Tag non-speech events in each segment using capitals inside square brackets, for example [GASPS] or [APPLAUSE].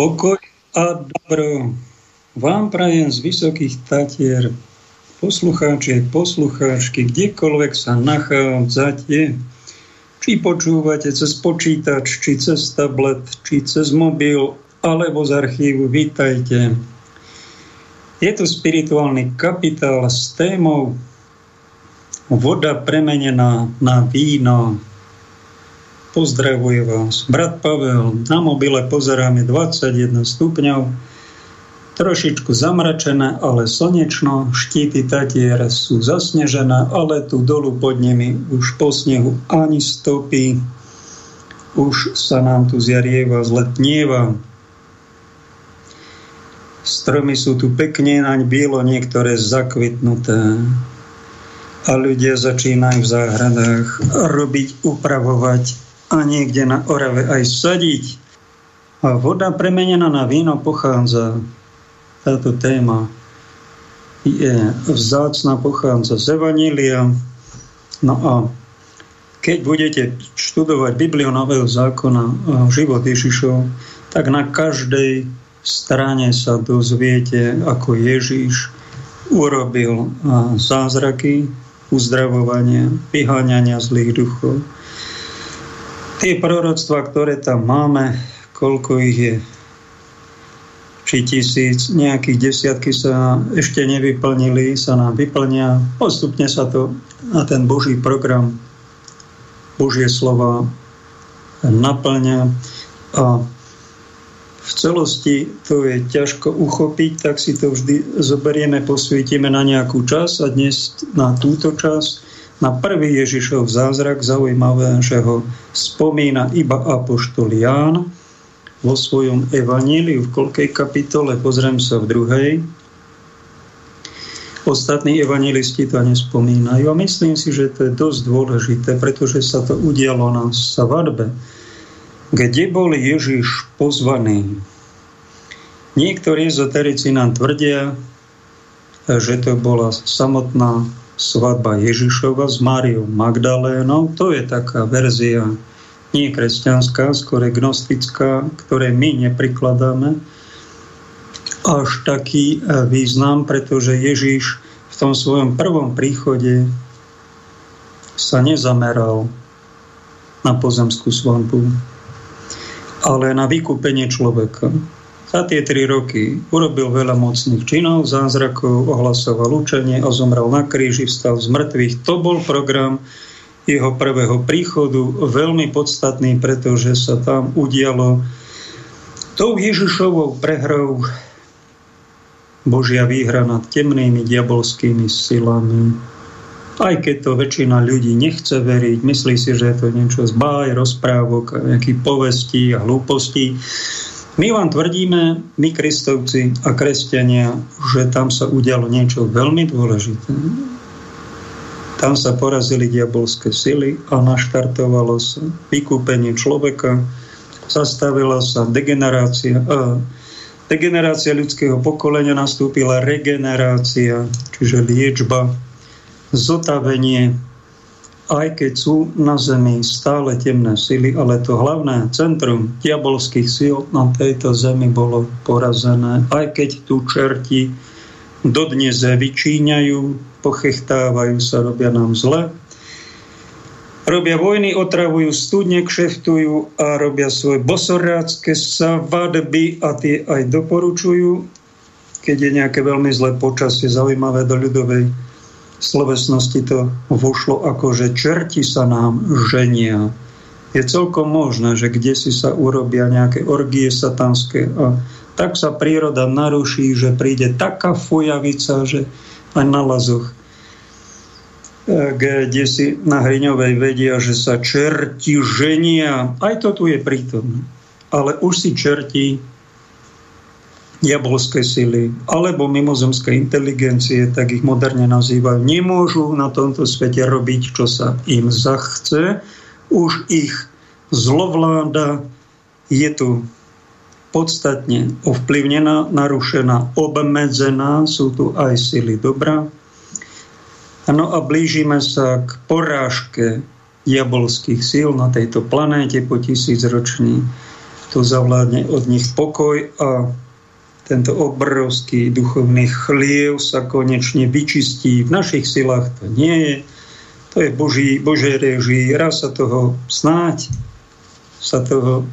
Pokoj a dobro vám prajem z Vysokých Tatier, poslucháči, poslucháčky, kdekoľvek sa nachádzate, či počúvate cez počítač, či cez tablet, či cez mobil, alebo z archívu, vítajte. Je to spirituálny kapitál s témou voda premenená na víno, Pozdravuje vás. Brat Pavel, na mobile pozeráme 21 stupňov, trošičku zamračené, ale slnečno, štíty Tatier sú zasnežené, ale tu dolu pod nimi už po snehu ani stopy, už sa nám tu zjarieva, zletnieva. Stromy sú tu pekne naň bielo, niektoré zakvitnuté. A ľudia začínajú v záhradách robiť, upravovať a niekde na Orave aj sadiť. A voda premenená na víno pochádza, táto téma je vzácna, pochádza z Evanília. No a keď budete študovať Bibliu Nového zákona a život Ježišov, tak na každej strane sa dozviete, ako Ježiš urobil zázraky, uzdravovania, vyháňania zlých duchov, tie proroctva, ktoré tam máme, koľko ich je, či tisíc, nejakých desiatky sa ešte nevyplnili, sa nám vyplnia. Postupne sa to na ten Boží program, Božie slova naplňa. A v celosti to je ťažko uchopiť, tak si to vždy zoberieme, posvietime na nejakú čas a dnes na túto čas na prvý Ježišov zázrak zaujímavé, že ho spomína iba Apoštol Ján vo svojom evaníliu v koľkej kapitole, pozriem sa v druhej. Ostatní evanilisti to nespomínajú a myslím si, že to je dosť dôležité, pretože sa to udialo na svadbe, kde bol Ježiš pozvaný. Niektorí ezoterici nám tvrdia, že to bola samotná svadba Ježišova s Máriou Magdalénou. To je taká verzia nie kresťanská, skôr gnostická, ktoré my neprikladáme až taký e, význam, pretože Ježiš v tom svojom prvom príchode sa nezameral na pozemskú svadbu, ale na vykúpenie človeka. Za tie tri roky urobil veľa mocných činov, zázrakov, ohlasoval učenie a zomrel na kríži, vstal z mŕtvych. To bol program jeho prvého príchodu, veľmi podstatný, pretože sa tam udialo tou Ježišovou prehrou Božia výhra nad temnými diabolskými silami. Aj keď to väčšina ľudí nechce veriť, myslí si, že je to niečo z báj, rozprávok, nejakých povestí a hlúpostí. My vám tvrdíme, my kristovci a kresťania, že tam sa udialo niečo veľmi dôležité. Tam sa porazili diabolské sily a naštartovalo sa vykúpenie človeka, zastavila sa degenerácia, a degenerácia ľudského pokolenia, nastúpila regenerácia, čiže liečba, zotavenie, aj keď sú na Zemi stále temné sily, ale to hlavné centrum diabolských síl na tejto Zemi bolo porazené, aj keď tu čerti dodnes vyčíňajú, pochechtávajú sa, robia nám zle. Robia vojny, otravujú studne, kšeftujú a robia svoje bosorácké svadby a tie aj doporučujú, keď je nejaké veľmi zlé počasie, zaujímavé do ľudovej slovesnosti to vošlo ako, že čerti sa nám ženia. Je celkom možné, že kde si sa urobia nejaké orgie satanské a tak sa príroda naruší, že príde taká fujavica, že aj na lazoch e, kde si na Hriňovej vedia, že sa čerti ženia. Aj to tu je prítomné. Ale už si čerti diabolské sily alebo mimozemské inteligencie, tak ich moderne nazývajú, nemôžu na tomto svete robiť, čo sa im zachce. Už ich zlovláda je tu podstatne ovplyvnená, narušená, obmedzená, sú tu aj sily dobra. No a blížime sa k porážke diabolských síl na tejto planéte po tisícroční tu zavládne od nich pokoj a tento obrovský duchovný chliev sa konečne vyčistí. V našich silách to nie je. To je Boží, Božej režii. Raz sa toho snáď sa toho e,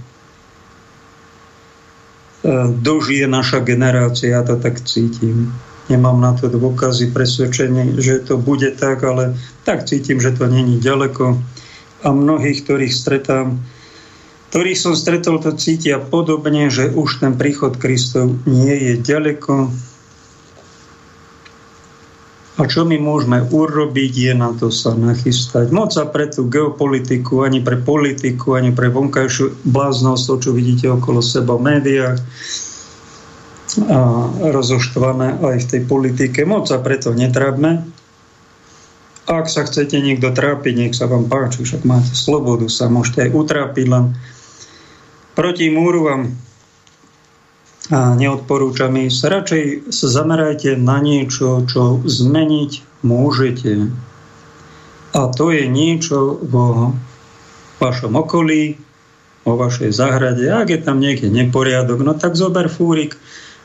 dožije naša generácia, ja to tak cítim. Nemám na to dôkazy, presvedčenie, že to bude tak, ale tak cítim, že to není ďaleko. A mnohých, ktorých stretám, ktorých som stretol, to cítia podobne, že už ten príchod Kristov nie je ďaleko. A čo my môžeme urobiť, je na to sa nachystať. Moc sa pre tú geopolitiku, ani pre politiku, ani pre vonkajšiu bláznosť, to, čo vidíte okolo seba v médiách, a rozoštvané aj v tej politike. Moc sa preto netrábme. Ak sa chcete niekto trápiť, nech sa vám páči, však máte slobodu, sa môžete aj utrápiť, len proti múru vám a neodporúčam ísť. Radšej sa zamerajte na niečo, čo zmeniť môžete. A to je niečo vo vašom okolí, vo vašej záhrade. Ak je tam niekde neporiadok, no tak zober fúrik,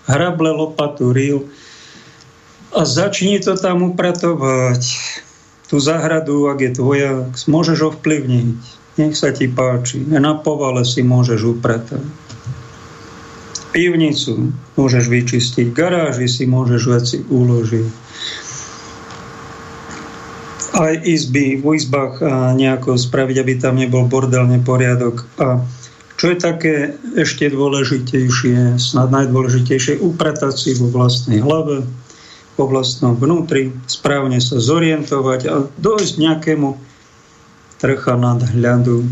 hrable, lopatu, ril a začni to tam upratovať. Tú záhradu, ak je tvoja, môžeš ovplyvniť. Nech sa ti páči. Na povale si môžeš upratať pivnicu môžeš vyčistiť, garáži si môžeš veci uložiť. Aj izby, v izbách nejako spraviť, aby tam nebol bordel, neporiadok. A čo je také ešte dôležitejšie, snad najdôležitejšie, upratať si vo vlastnej hlave, vo vlastnom vnútri, správne sa zorientovať a dojsť nejakému trcha nadhľadu,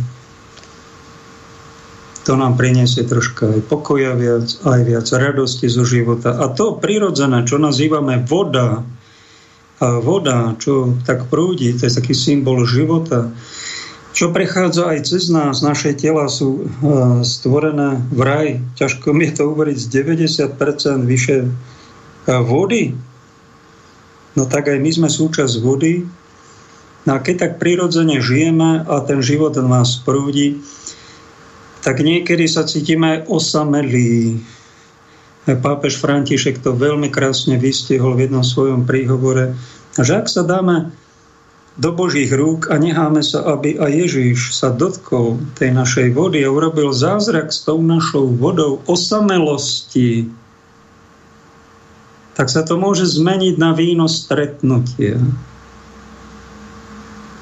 to nám priniesie troška aj pokoja viac, aj viac radosti zo života. A to prirodzené, čo nazývame voda, a voda, čo tak prúdi, to je taký symbol života, čo prechádza aj cez nás, naše tela sú uh, stvorené v raj. Ťažko mi je to uveriť z 90% vyše vody. No tak aj my sme súčasť vody. No a keď tak prirodzene žijeme a ten život nás prúdi, tak niekedy sa cítime osamelí. Pápež František to veľmi krásne vystihol v jednom svojom príhovore, že ak sa dáme do Božích rúk a necháme sa, aby aj Ježíš sa dotkol tej našej vody a urobil zázrak s tou našou vodou osamelosti, tak sa to môže zmeniť na víno stretnutia.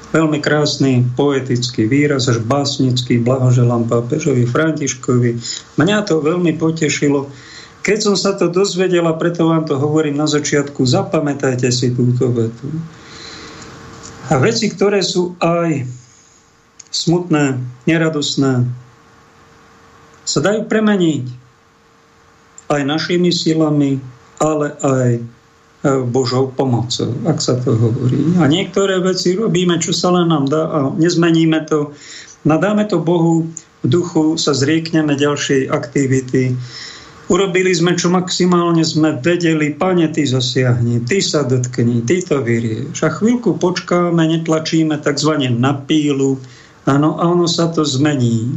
Veľmi krásny poetický výraz, až básnický, blahoželám pápežovi Františkovi. Mňa to veľmi potešilo. Keď som sa to dozvedela, preto vám to hovorím na začiatku, zapamätajte si túto vetu. A veci, ktoré sú aj smutné, neradosné, sa dajú premeniť aj našimi silami, ale aj Božou pomocou, ak sa to hovorí. A niektoré veci robíme, čo sa len nám dá a nezmeníme to. Nadáme to Bohu, v duchu sa zriekneme ďalšej aktivity. Urobili sme, čo maximálne sme vedeli. Pane, ty zasiahni, ty sa dotkni, ty to vyrieš. A chvíľku počkáme, netlačíme tzv. na pílu. Áno, a ono sa to zmení.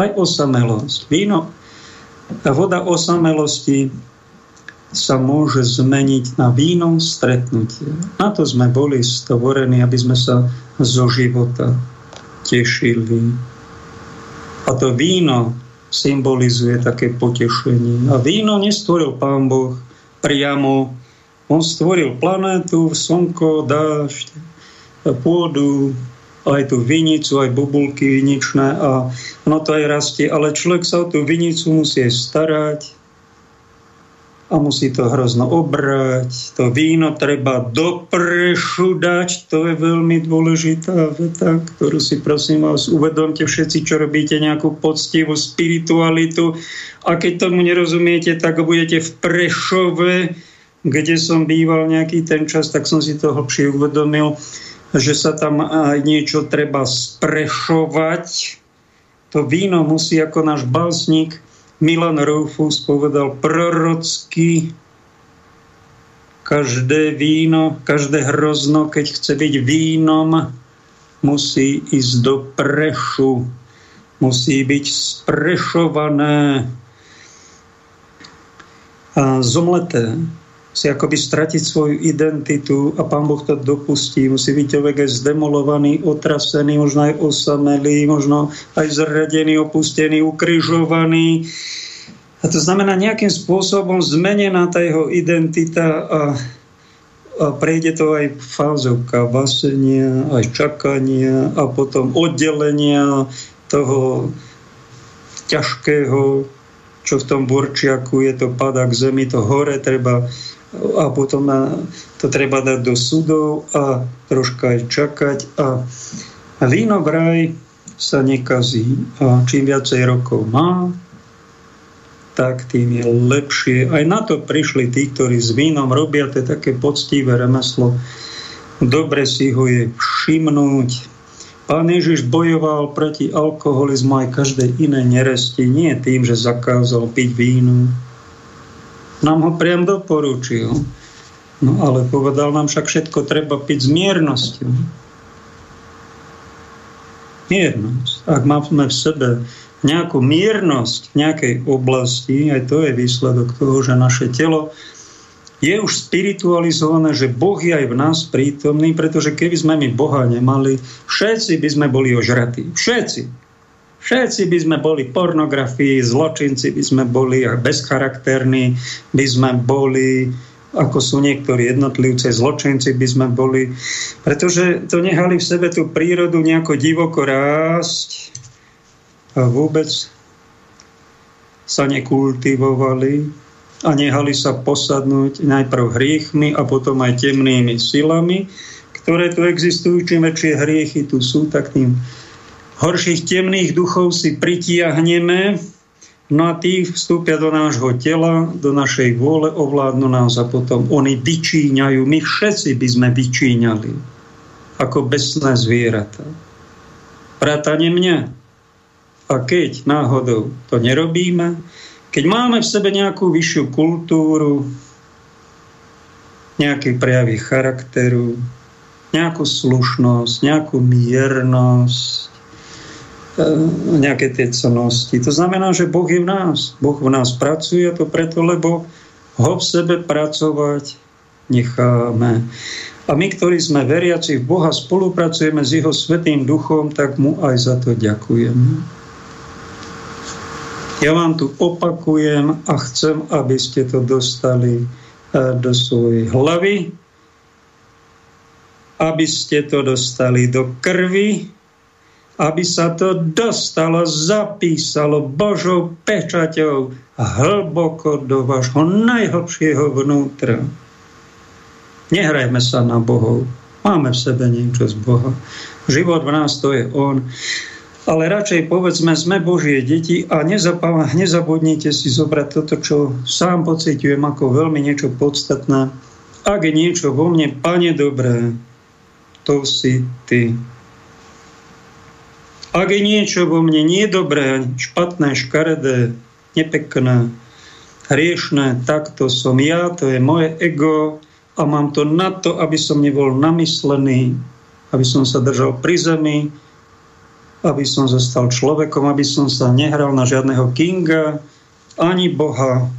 Aj osamelosť. Víno, voda osamelosti sa môže zmeniť na víno stretnutie. Na to sme boli stvorení, aby sme sa zo života tešili. A to víno symbolizuje také potešenie. A víno nestvoril Pán Boh priamo. On stvoril planétu, slnko, dážď, pôdu, aj tú vinicu, aj bubulky viničné a ono to aj rastie. Ale človek sa o tú vinicu musí starať, a musí to hrozno obrať. To víno treba do prešu dať, to je veľmi dôležitá veta, ktorú si prosím vás uvedomte všetci, čo robíte nejakú poctivú spiritualitu a keď tomu nerozumiete, tak budete v Prešove, kde som býval nejaký ten čas, tak som si to hlbšie uvedomil, že sa tam aj niečo treba sprešovať. To víno musí ako náš básnik Milan Rufus povedal prorocky, každé víno, každé hrozno, keď chce byť vínom, musí ísť do prešu, musí byť sprešované. A zomleté, si akoby stratiť svoju identitu a pán Boh to dopustí. Musí byť človek aj zdemolovaný, otrasený, možno aj osamelý, možno aj zradený, opustený, ukrižovaný. A to znamená nejakým spôsobom zmenená tá jeho identita a, a prejde to aj fázovka vasenia, aj čakania a potom oddelenia toho ťažkého, čo v tom burčiaku je, to padá k zemi, to hore treba a potom to treba dať do sudov a troška aj čakať a, víno vraj sa nekazí a čím viacej rokov má, tak tým je lepšie. Aj na to prišli tí, ktorí s vínom robia, to je také poctivé remeslo. Dobre si ho je všimnúť, Pán Ježiš bojoval proti alkoholizmu aj každej inej neresti, nie tým, že zakázal piť víno. Nám ho priam doporučil. No ale povedal nám však všetko treba piť s miernosťou. Miernosť. Ak máme v sebe nejakú miernosť v nejakej oblasti, aj to je výsledok toho, že naše telo je už spiritualizované, že Boh je aj v nás prítomný, pretože keby sme my Boha nemali, všetci by sme boli ožratí. Všetci. Všetci by sme boli pornografii, zločinci by sme boli bezcharakterní, by sme boli ako sú niektorí jednotlivci, zločinci by sme boli, pretože to nehali v sebe tú prírodu nejako divoko rásť a vôbec sa nekultivovali, a nehali sa posadnúť najprv hriechmi a potom aj temnými silami, ktoré tu existujú. Čím väčšie hriechy tu sú, tak tým horších temných duchov si pritiahneme, no a tí vstúpia do nášho tela, do našej vôle, ovládnu nás a potom oni vyčíňajú. My všetci by sme vyčíňali ako besné zvieratá. Vrátane mňa. A keď náhodou to nerobíme, keď máme v sebe nejakú vyššiu kultúru, nejaké prejavy charakteru, nejakú slušnosť, nejakú miernosť, nejaké tie cenosti. To znamená, že Boh je v nás. Boh v nás pracuje a to preto, lebo ho v sebe pracovať necháme. A my, ktorí sme veriaci v Boha, spolupracujeme s Jeho Svetým Duchom, tak mu aj za to ďakujeme. Ja vám tu opakujem a chcem, aby ste to dostali e, do svojej hlavy, aby ste to dostali do krvi, aby sa to dostalo, zapísalo Božou pečaťou hlboko do vášho najhlbšieho vnútra. Nehrajme sa na Bohov. Máme v sebe niečo z Boha. Život v nás to je On ale radšej povedzme, sme Božie deti a nezabudnite si zobrať toto, čo sám pocitujem ako veľmi niečo podstatné. Ak je niečo vo mne, Pane dobré, to si Ty. Ak je niečo vo mne nedobré, špatné, škaredé, nepekné, hriešné, tak to som ja, to je moje ego a mám to na to, aby som nebol namyslený, aby som sa držal pri zemi, aby som zostal človekom, aby som sa nehral na žiadneho kinga, ani Boha,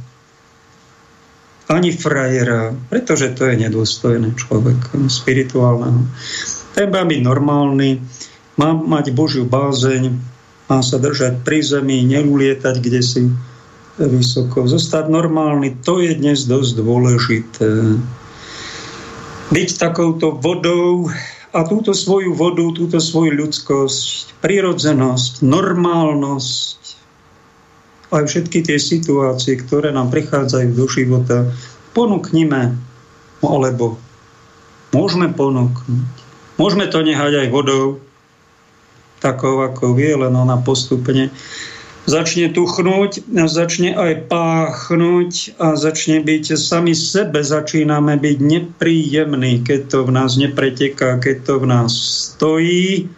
ani frajera, pretože to je nedôstojné človek spirituálneho. Má byť normálny, má mať Božiu bázeň, má sa držať pri zemi, neulietať kde si vysoko. Zostať normálny, to je dnes dosť dôležité. Byť takouto vodou, a túto svoju vodu, túto svoju ľudskosť, prirodzenosť, normálnosť, aj všetky tie situácie, ktoré nám prichádzajú do života, ponúknime, alebo môžeme ponúknuť. Môžeme to nehať aj vodou, takou ako vie, len ona postupne začne tuchnúť, začne aj páchnuť a začne byť sami sebe, začíname byť nepríjemní, keď to v nás nepreteká, keď to v nás stojí,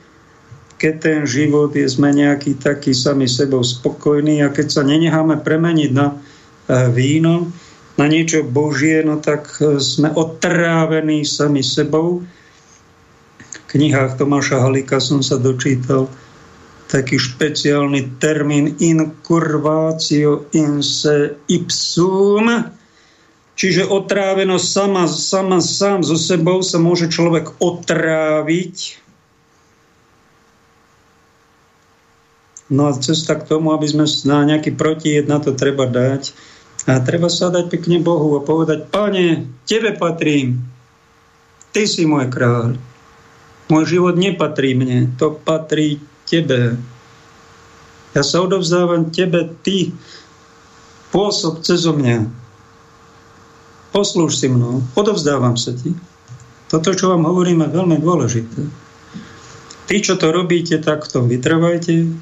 keď ten život je sme nejaký taký sami sebou spokojný a keď sa nenecháme premeniť na eh, víno, na niečo Božie, no tak eh, sme otrávení sami sebou. Knihách Tomáša Halika som sa dočítal, taký špeciálny termín incurvatio in se ipsum, čiže otrávenosť sama, sama sám so sebou sa môže človek otráviť. No a cesta k tomu, aby sme na nejaký protijed na to treba dať. A treba sa dať pekne Bohu a povedať, Pane, Tebe patrím, Ty si môj kráľ. Môj život nepatrí mne, to patrí tebe. Ja sa odovzdávam tebe, ty pôsob cez mňa. Poslúž si mnou, odovzdávam sa ti. Toto, čo vám hovorím, je veľmi dôležité. Tí, čo to robíte, tak to vytrvajte.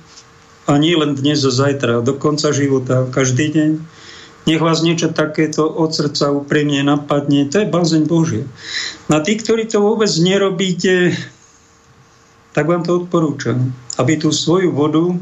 A nie len dnes a zajtra, do konca života, každý deň. Nech vás niečo takéto od srdca úprimne napadne. To je bázeň Božia. Na tí, ktorí to vôbec nerobíte, tak vám to odporúčam, aby tú svoju vodu,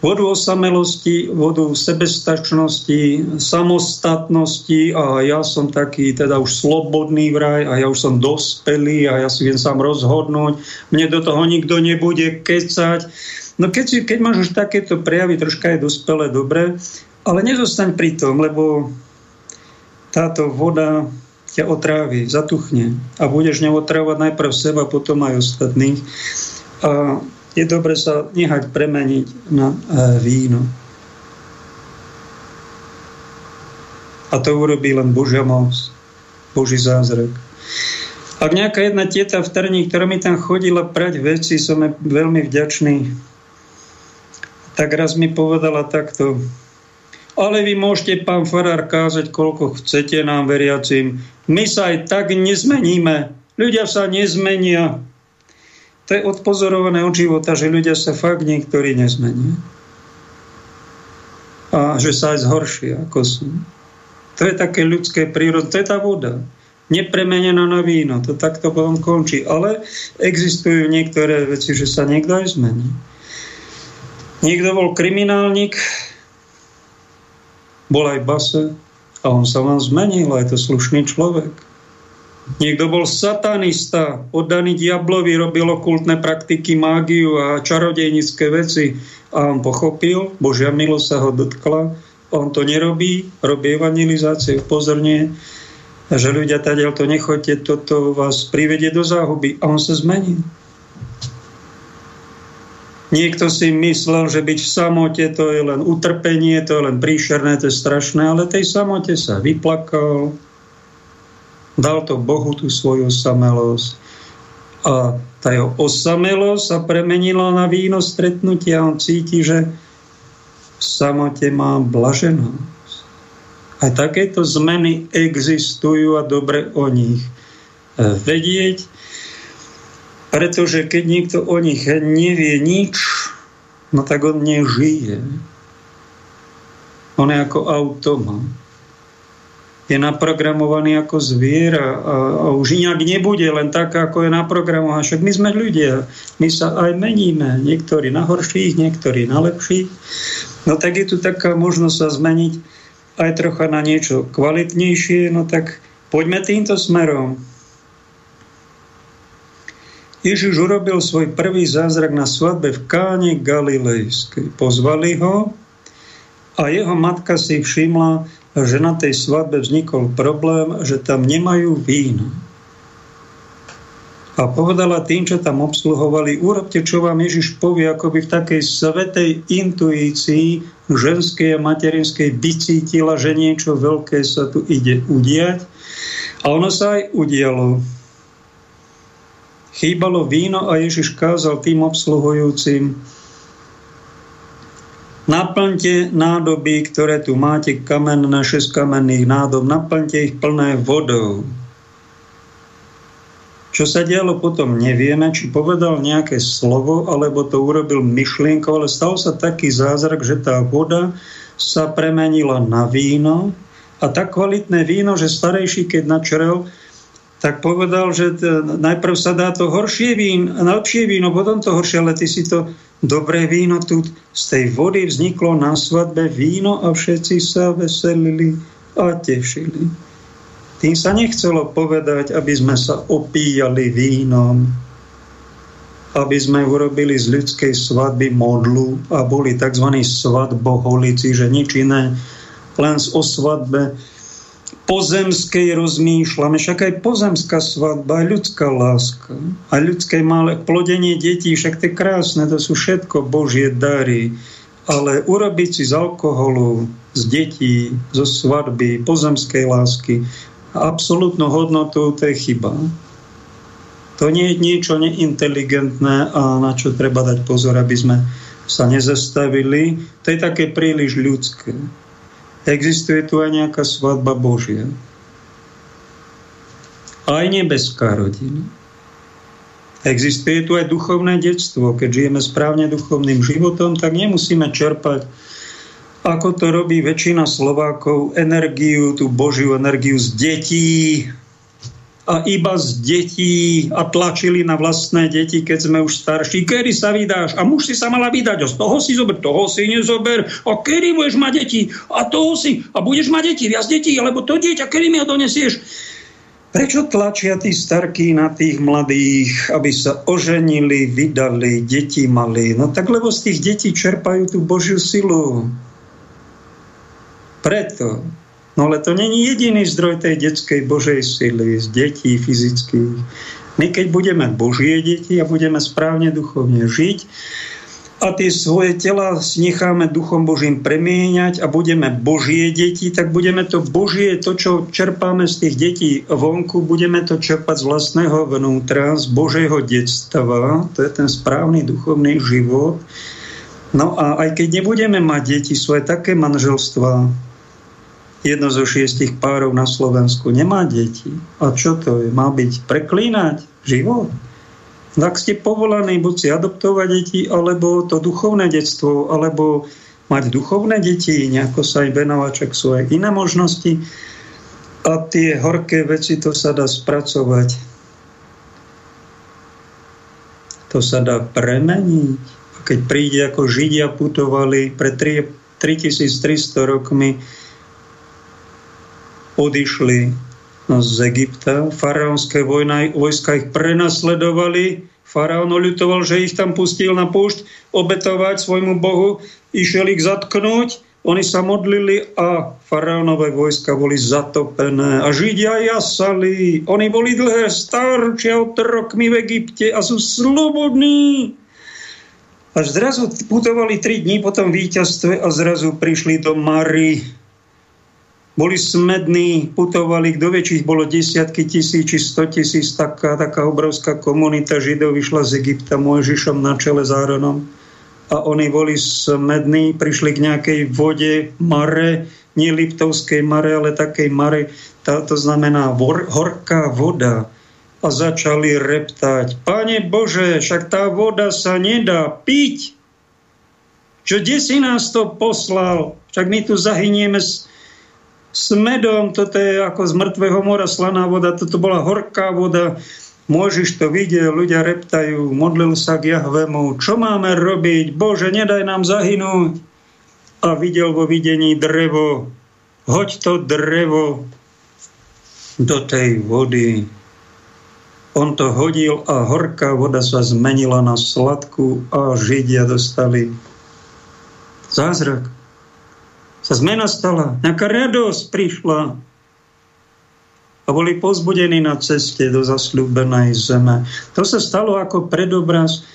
vodu osamelosti, vodu sebestačnosti, samostatnosti a ja som taký teda už slobodný vraj a ja už som dospelý a ja si viem sám rozhodnúť, mne do toho nikto nebude kecať. No keď, si, keď máš už takéto prejavy, troška je dospelé, dobre, ale nezostaň pri tom, lebo táto voda ťa otrávi, zatuchne a budeš neotrávať najprv seba, potom aj ostatných. A je dobre sa nehať premeniť na e, víno. A to urobí len Božia moc, Boží zázrak. Ak nejaká jedna tieta v Trni, ktorá mi tam chodila prať veci, som veľmi vďačný, tak raz mi povedala takto, ale vy môžete, pán Farár, kázať, koľko chcete nám veriacim. My sa aj tak nezmeníme. Ľudia sa nezmenia. To je odpozorované od života, že ľudia sa fakt niektorí nezmenia. A že sa aj zhoršia, ako sú. To je také ľudské prírod, to je tá voda. Nepremenená na víno, to takto potom končí. Ale existujú niektoré veci, že sa niekto aj zmení. Niekto bol kriminálnik, bol aj base a on sa vám zmenil, aj to slušný človek. Niekto bol satanista, oddaný diablovi, robil okultné praktiky, mágiu a čarodejnické veci a on pochopil, Božia milosť sa ho dotkla, on to nerobí, robí evangelizáciu, pozorne, že ľudia tady to nechoďte, toto vás privedie do záhuby a on sa zmenil. Niekto si myslel, že byť v samote to je len utrpenie, to je len príšerné, to je strašné, ale tej samote sa vyplakal, dal to Bohu tú svoju osamelosť. A tá jeho osamelosť sa premenila na víno stretnutia a on cíti, že v samote má blaženosť. A takéto zmeny existujú a dobre o nich vedieť pretože keď niekto o nich nevie nič, no tak on nežije. On je ako automat. Je naprogramovaný ako zviera a, a už inak nebude, len tak, ako je naprogramovaný. Však my sme ľudia, my sa aj meníme. Niektorí na horších, niektorí na lepších. No tak je tu taká možnosť sa zmeniť aj trocha na niečo kvalitnejšie, no tak poďme týmto smerom. Ježiš urobil svoj prvý zázrak na svadbe v Káne Galilejskej. Pozvali ho a jeho matka si všimla, že na tej svadbe vznikol problém, že tam nemajú víno. A povedala tým, čo tam obsluhovali, urobte, čo vám Ježiš povie, ako by v takej svetej intuícii ženskej a materinskej vycítila, že niečo veľké sa tu ide udiať. A ono sa aj udialo. Chýbalo víno a Ježiš kázal tým obsluhujúcim, Naplňte nádoby, ktoré tu máte, kamenné, šesť kamenných nádob, naplňte ich plné vodou. Čo sa dialo potom, nevieme, či povedal nejaké slovo, alebo to urobil myšlienkou, ale stal sa taký zázrak, že tá voda sa premenila na víno a tak kvalitné víno, že starejší, keď načrel, tak povedal, že t- najprv sa dá to horšie vín, lepšie víno, potom to horšie, ale ty si to dobré víno tu z tej vody vzniklo na svadbe víno a všetci sa veselili a tešili. Tým sa nechcelo povedať, aby sme sa opíjali vínom, aby sme urobili z ľudskej svadby modlu a boli tzv. svadboholici, že nič iné, len o svadbe pozemskej rozmýšľame. Však aj pozemská svadba, aj ľudská láska, aj ľudské malé plodenie detí, však to je krásne, to sú všetko Božie dary. Ale urobiť si z alkoholu, z detí, zo svadby, pozemskej lásky, absolútnu hodnotu, to je chyba. To nie je niečo neinteligentné a na čo treba dať pozor, aby sme sa nezastavili. To je také príliš ľudské. Existuje tu aj nejaká svadba Božia. Aj nebeská rodina. Existuje tu aj duchovné detstvo. Keď žijeme správne duchovným životom, tak nemusíme čerpať, ako to robí väčšina Slovákov, energiu, tú Božiu energiu z detí, iba z detí a tlačili na vlastné deti, keď sme už starší. Kedy sa vydáš? A muž si sa mala vydať. A z toho si zober, toho si nezober. A kedy budeš mať deti? A toho si. A budeš mať deti, viac detí, alebo to dieťa, kedy mi ho donesieš? Prečo tlačia tí starky na tých mladých, aby sa oženili, vydali, deti mali? No tak lebo z tých detí čerpajú tú Božiu silu. Preto No ale to není jediný zdroj tej detskej Božej sily, z detí fyzických. My keď budeme Božie deti a budeme správne duchovne žiť a tie svoje tela necháme duchom Božím premieňať a budeme Božie deti, tak budeme to Božie, to, čo čerpáme z tých detí vonku, budeme to čerpať z vlastného vnútra, z Božieho detstva. To je ten správny duchovný život. No a aj keď nebudeme mať deti, sú také manželstva, jedno zo šiestich párov na Slovensku nemá deti. A čo to je? Má byť preklínať život? Tak ste povolaní buď si adoptovať deti, alebo to duchovné detstvo, alebo mať duchovné deti, nejako sa aj venovať, čak sú aj iné možnosti. A tie horké veci, to sa dá spracovať. To sa dá premeniť. A keď príde, ako Židia putovali pred 3300 rokmi odišli z Egypta. Faraónske vojska ich prenasledovali. Faraón oľutoval, že ich tam pustil na púšť obetovať svojmu bohu. Išiel ich zatknúť. Oni sa modlili a faraónové vojska boli zatopené. A Židia jasali. Oni boli dlhé starčia otrokmi v Egypte a sú slobodní. Až zrazu putovali tri dní po tom víťazstve a zrazu prišli do Mary, boli smední, putovali, kto vie, či ich bolo desiatky tisíc, či sto tisíc, taká, taká obrovská komunita Židov vyšla z Egypta Mojžišom na čele s Áronom. A oni boli smední, prišli k nejakej vode, mare, nie Liptovskej mare, ale takej mare, tá, to znamená vor, horká voda. A začali reptať, Pane Bože, však tá voda sa nedá piť. Čo, kde si nás to poslal? Však my tu zahynieme s, s medom, toto je ako z mŕtvého mora slaná voda, toto bola horká voda, Môžiš to vidieť, ľudia reptajú, modlil sa k Jahvemu, čo máme robiť, Bože, nedaj nám zahynúť. A videl vo videní drevo, hoď to drevo do tej vody. On to hodil a horká voda sa zmenila na sladkú a Židia dostali zázrak sa zmena stala, nejaká radosť prišla a boli pozbudení na ceste do zasľúbenej zeme. To sa stalo ako predobraz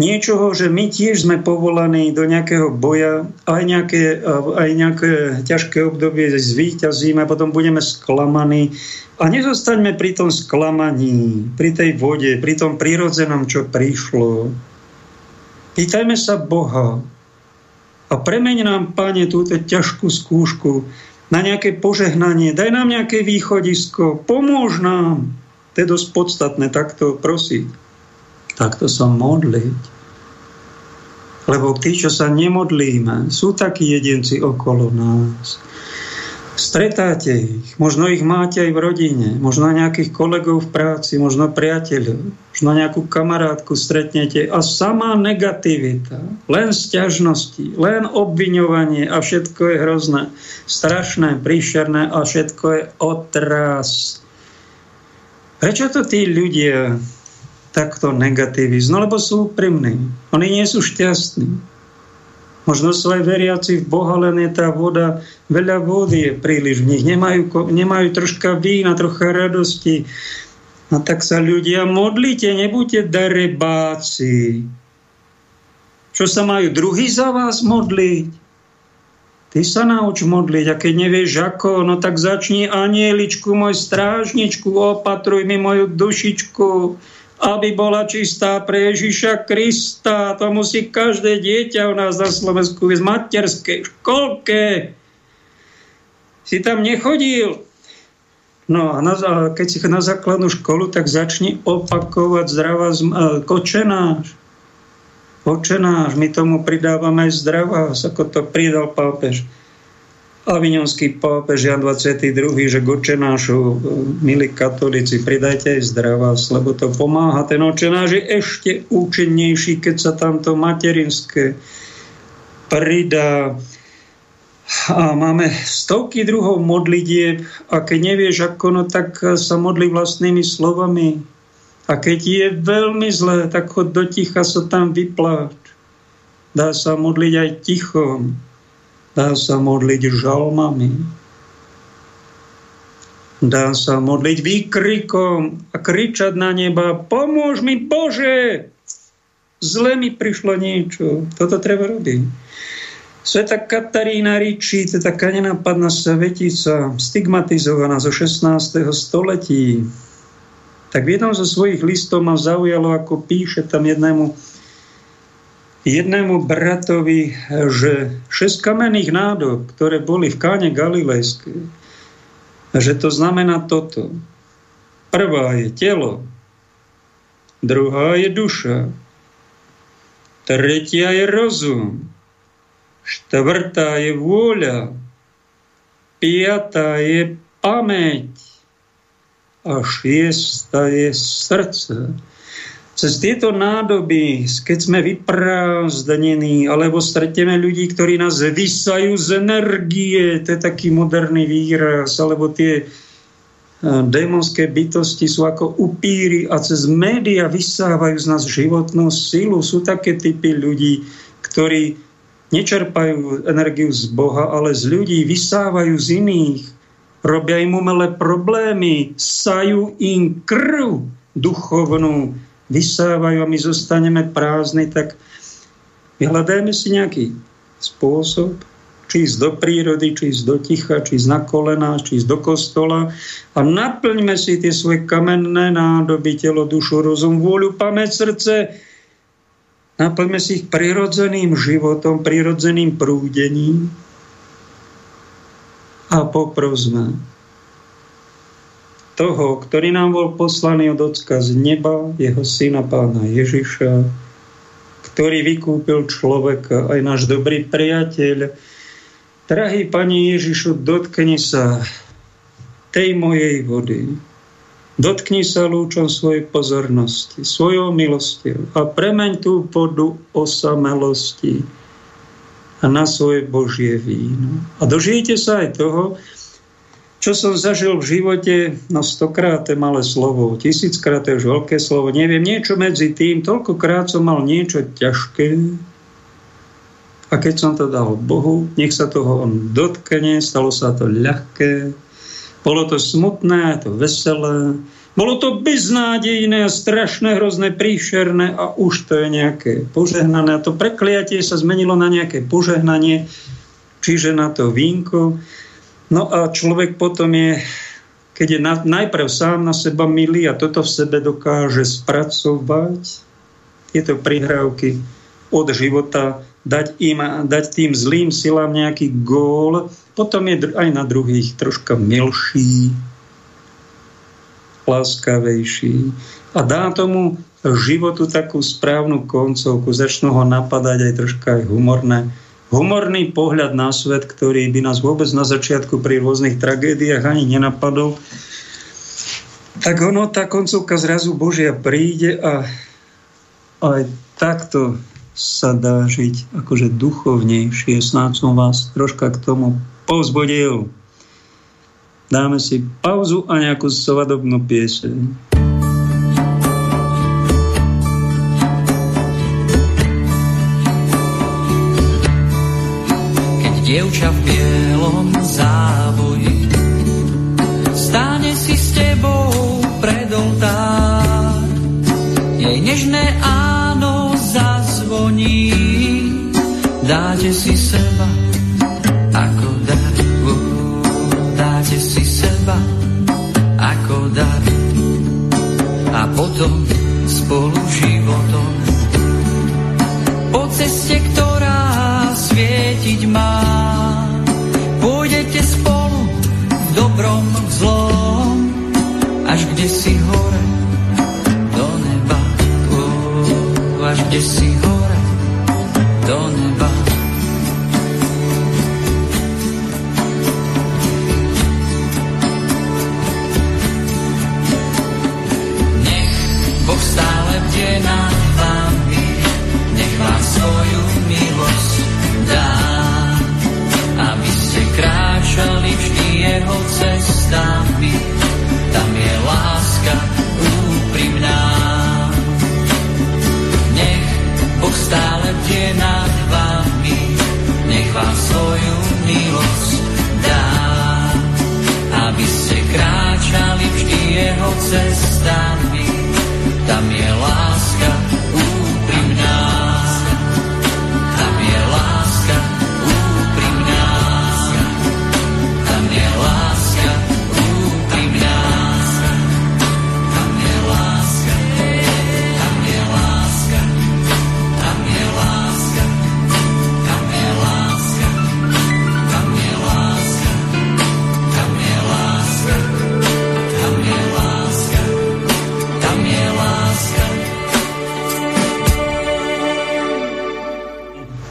niečoho, že my tiež sme povolaní do nejakého boja, aj nejaké, aj nejaké ťažké obdobie zvýťazíme, potom budeme sklamaní. A nezostaňme pri tom sklamaní, pri tej vode, pri tom prírodzenom, čo prišlo. Pýtajme sa Boha, a premeň nám, Pane, túto ťažkú skúšku na nejaké požehnanie. Daj nám nejaké východisko. Pomôž nám. To je dosť podstatné takto prosiť. Takto sa modliť. Lebo tí, čo sa nemodlíme, sú takí jedinci okolo nás. Stretáte ich, možno ich máte aj v rodine, možno nejakých kolegov v práci, možno priateľov, možno nejakú kamarátku stretnete a samá negativita, len sťažnosti, len obviňovanie a všetko je hrozné, strašné, príšerné a všetko je otras. Prečo to tí ľudia takto negativizm, no lebo sú úprimní. Oni nie sú šťastní. Možno sú aj veriaci v Boha, len je tá voda, veľa vody je príliš v nich. Nemajú, nemajú troška vína, trocha radosti. A tak sa ľudia modlite, nebuďte darebáci. Čo sa majú druhý za vás modliť? Ty sa nauč modliť a keď nevieš ako, no tak začni anieličku, môj strážničku, opatruj mi moju dušičku, aby bola čistá pre Ježiša Krista. To musí každé dieťa u nás na Slovensku z materskej školke. Si tam nechodil. No a na, keď si na základnú školu, tak začni opakovať zdravá kočenáš. Kočenáš, my tomu pridávame aj zdravá, ako to pridal pápež avignonský pápež Jan 22., že k očenášu, e, milí katolíci, pridajte aj zdravás, lebo to pomáha. Ten očenáš je ešte účinnejší, keď sa tamto materinské pridá. A máme stovky druhov modlitieb a keď nevieš ako, no tak sa modli vlastnými slovami. A keď je veľmi zlé, tak chod do ticha sa tam vypláč. Dá sa modliť aj tichom Dá sa modliť žalmami. Dá sa modliť výkrikom a kričať na neba pomôž mi Bože! Zle mi prišlo niečo. Toto treba robiť. Sveta Katarína Riči, to je taká nenápadná svetica, stigmatizovaná zo 16. století. Tak v jednom zo svojich listov ma zaujalo, ako píše tam jednému jednému bratovi, že šesť kamenných nádob, ktoré boli v káne Galilejskej, že to znamená toto. Prvá je telo, druhá je duša, tretia je rozum, štvrtá je vôľa, piatá je pamäť a šiesta je srdce. Cez tieto nádoby, keď sme vyprázdnení, alebo stretneme ľudí, ktorí nás vysajú z energie, to je taký moderný výraz, alebo tie e, démonské bytosti sú ako upíry a cez média vysávajú z nás životnú silu. Sú také typy ľudí, ktorí nečerpajú energiu z Boha, ale z ľudí vysávajú z iných. Robia im umelé problémy, sajú im krv duchovnú, vysávajú a my zostaneme prázdni, tak vyhľadajme si nejaký spôsob, či ísť do prírody, či ísť do ticha, či ísť na kolená, či ísť do kostola a naplňme si tie svoje kamenné nádoby, telo, dušu, rozum, vôľu, pamäť, srdce. Naplňme si ich prirodzeným životom, prirodzeným prúdením a poprosme toho, ktorý nám bol poslaný od Ocka z neba, jeho syna pána Ježiša, ktorý vykúpil človeka, aj náš dobrý priateľ. Drahý Pani Ježišu, dotkni sa tej mojej vody. Dotkni sa lúčom svojej pozornosti, svojou milosťou a premeň tú vodu osamelosti a na svoje Božie víno. A dožijete sa aj toho, čo som zažil v živote, no stokrát je malé slovo, tisíckrát je už veľké slovo, neviem, niečo medzi tým, toľkokrát som mal niečo ťažké. A keď som to dal Bohu, nech sa toho on dotkne, stalo sa to ľahké, bolo to smutné, to veselé, bolo to beznádejné a strašné, hrozné, príšerné a už to je nejaké požehnané. A to prekliatie sa zmenilo na nejaké požehnanie, čiže na to vínko. No a človek potom je, keď je na, najprv sám na seba milý a toto v sebe dokáže spracovať, tieto prihrávky od života, dať, im, dať tým zlým silám nejaký gól, potom je aj na druhých troška milší, láskavejší a dá tomu životu takú správnu koncovku, začnú ho napadať aj troška aj humorné humorný pohľad na svet, ktorý by nás vôbec na začiatku pri rôznych tragédiách ani nenapadol, tak ono, tá koncovka zrazu Božia príde a aj takto sa dá žiť akože duchovnejšie. Snáď som vás troška k tomu povzbudil. Dáme si pauzu a nejakú svadobnú pieseň. Dievča v bielom závoji. Stáne si s tebou pred oltár, jej nežné áno zazvoní. Dáte si seba ako dar, dáte si seba ako dar. A potom spolu životom kde si hore do neba. Až kde si hore Boh stále bdie nad vami, nech vám svoju milosť dá, aby ste kráčali vždy jeho cestami. Tam je láska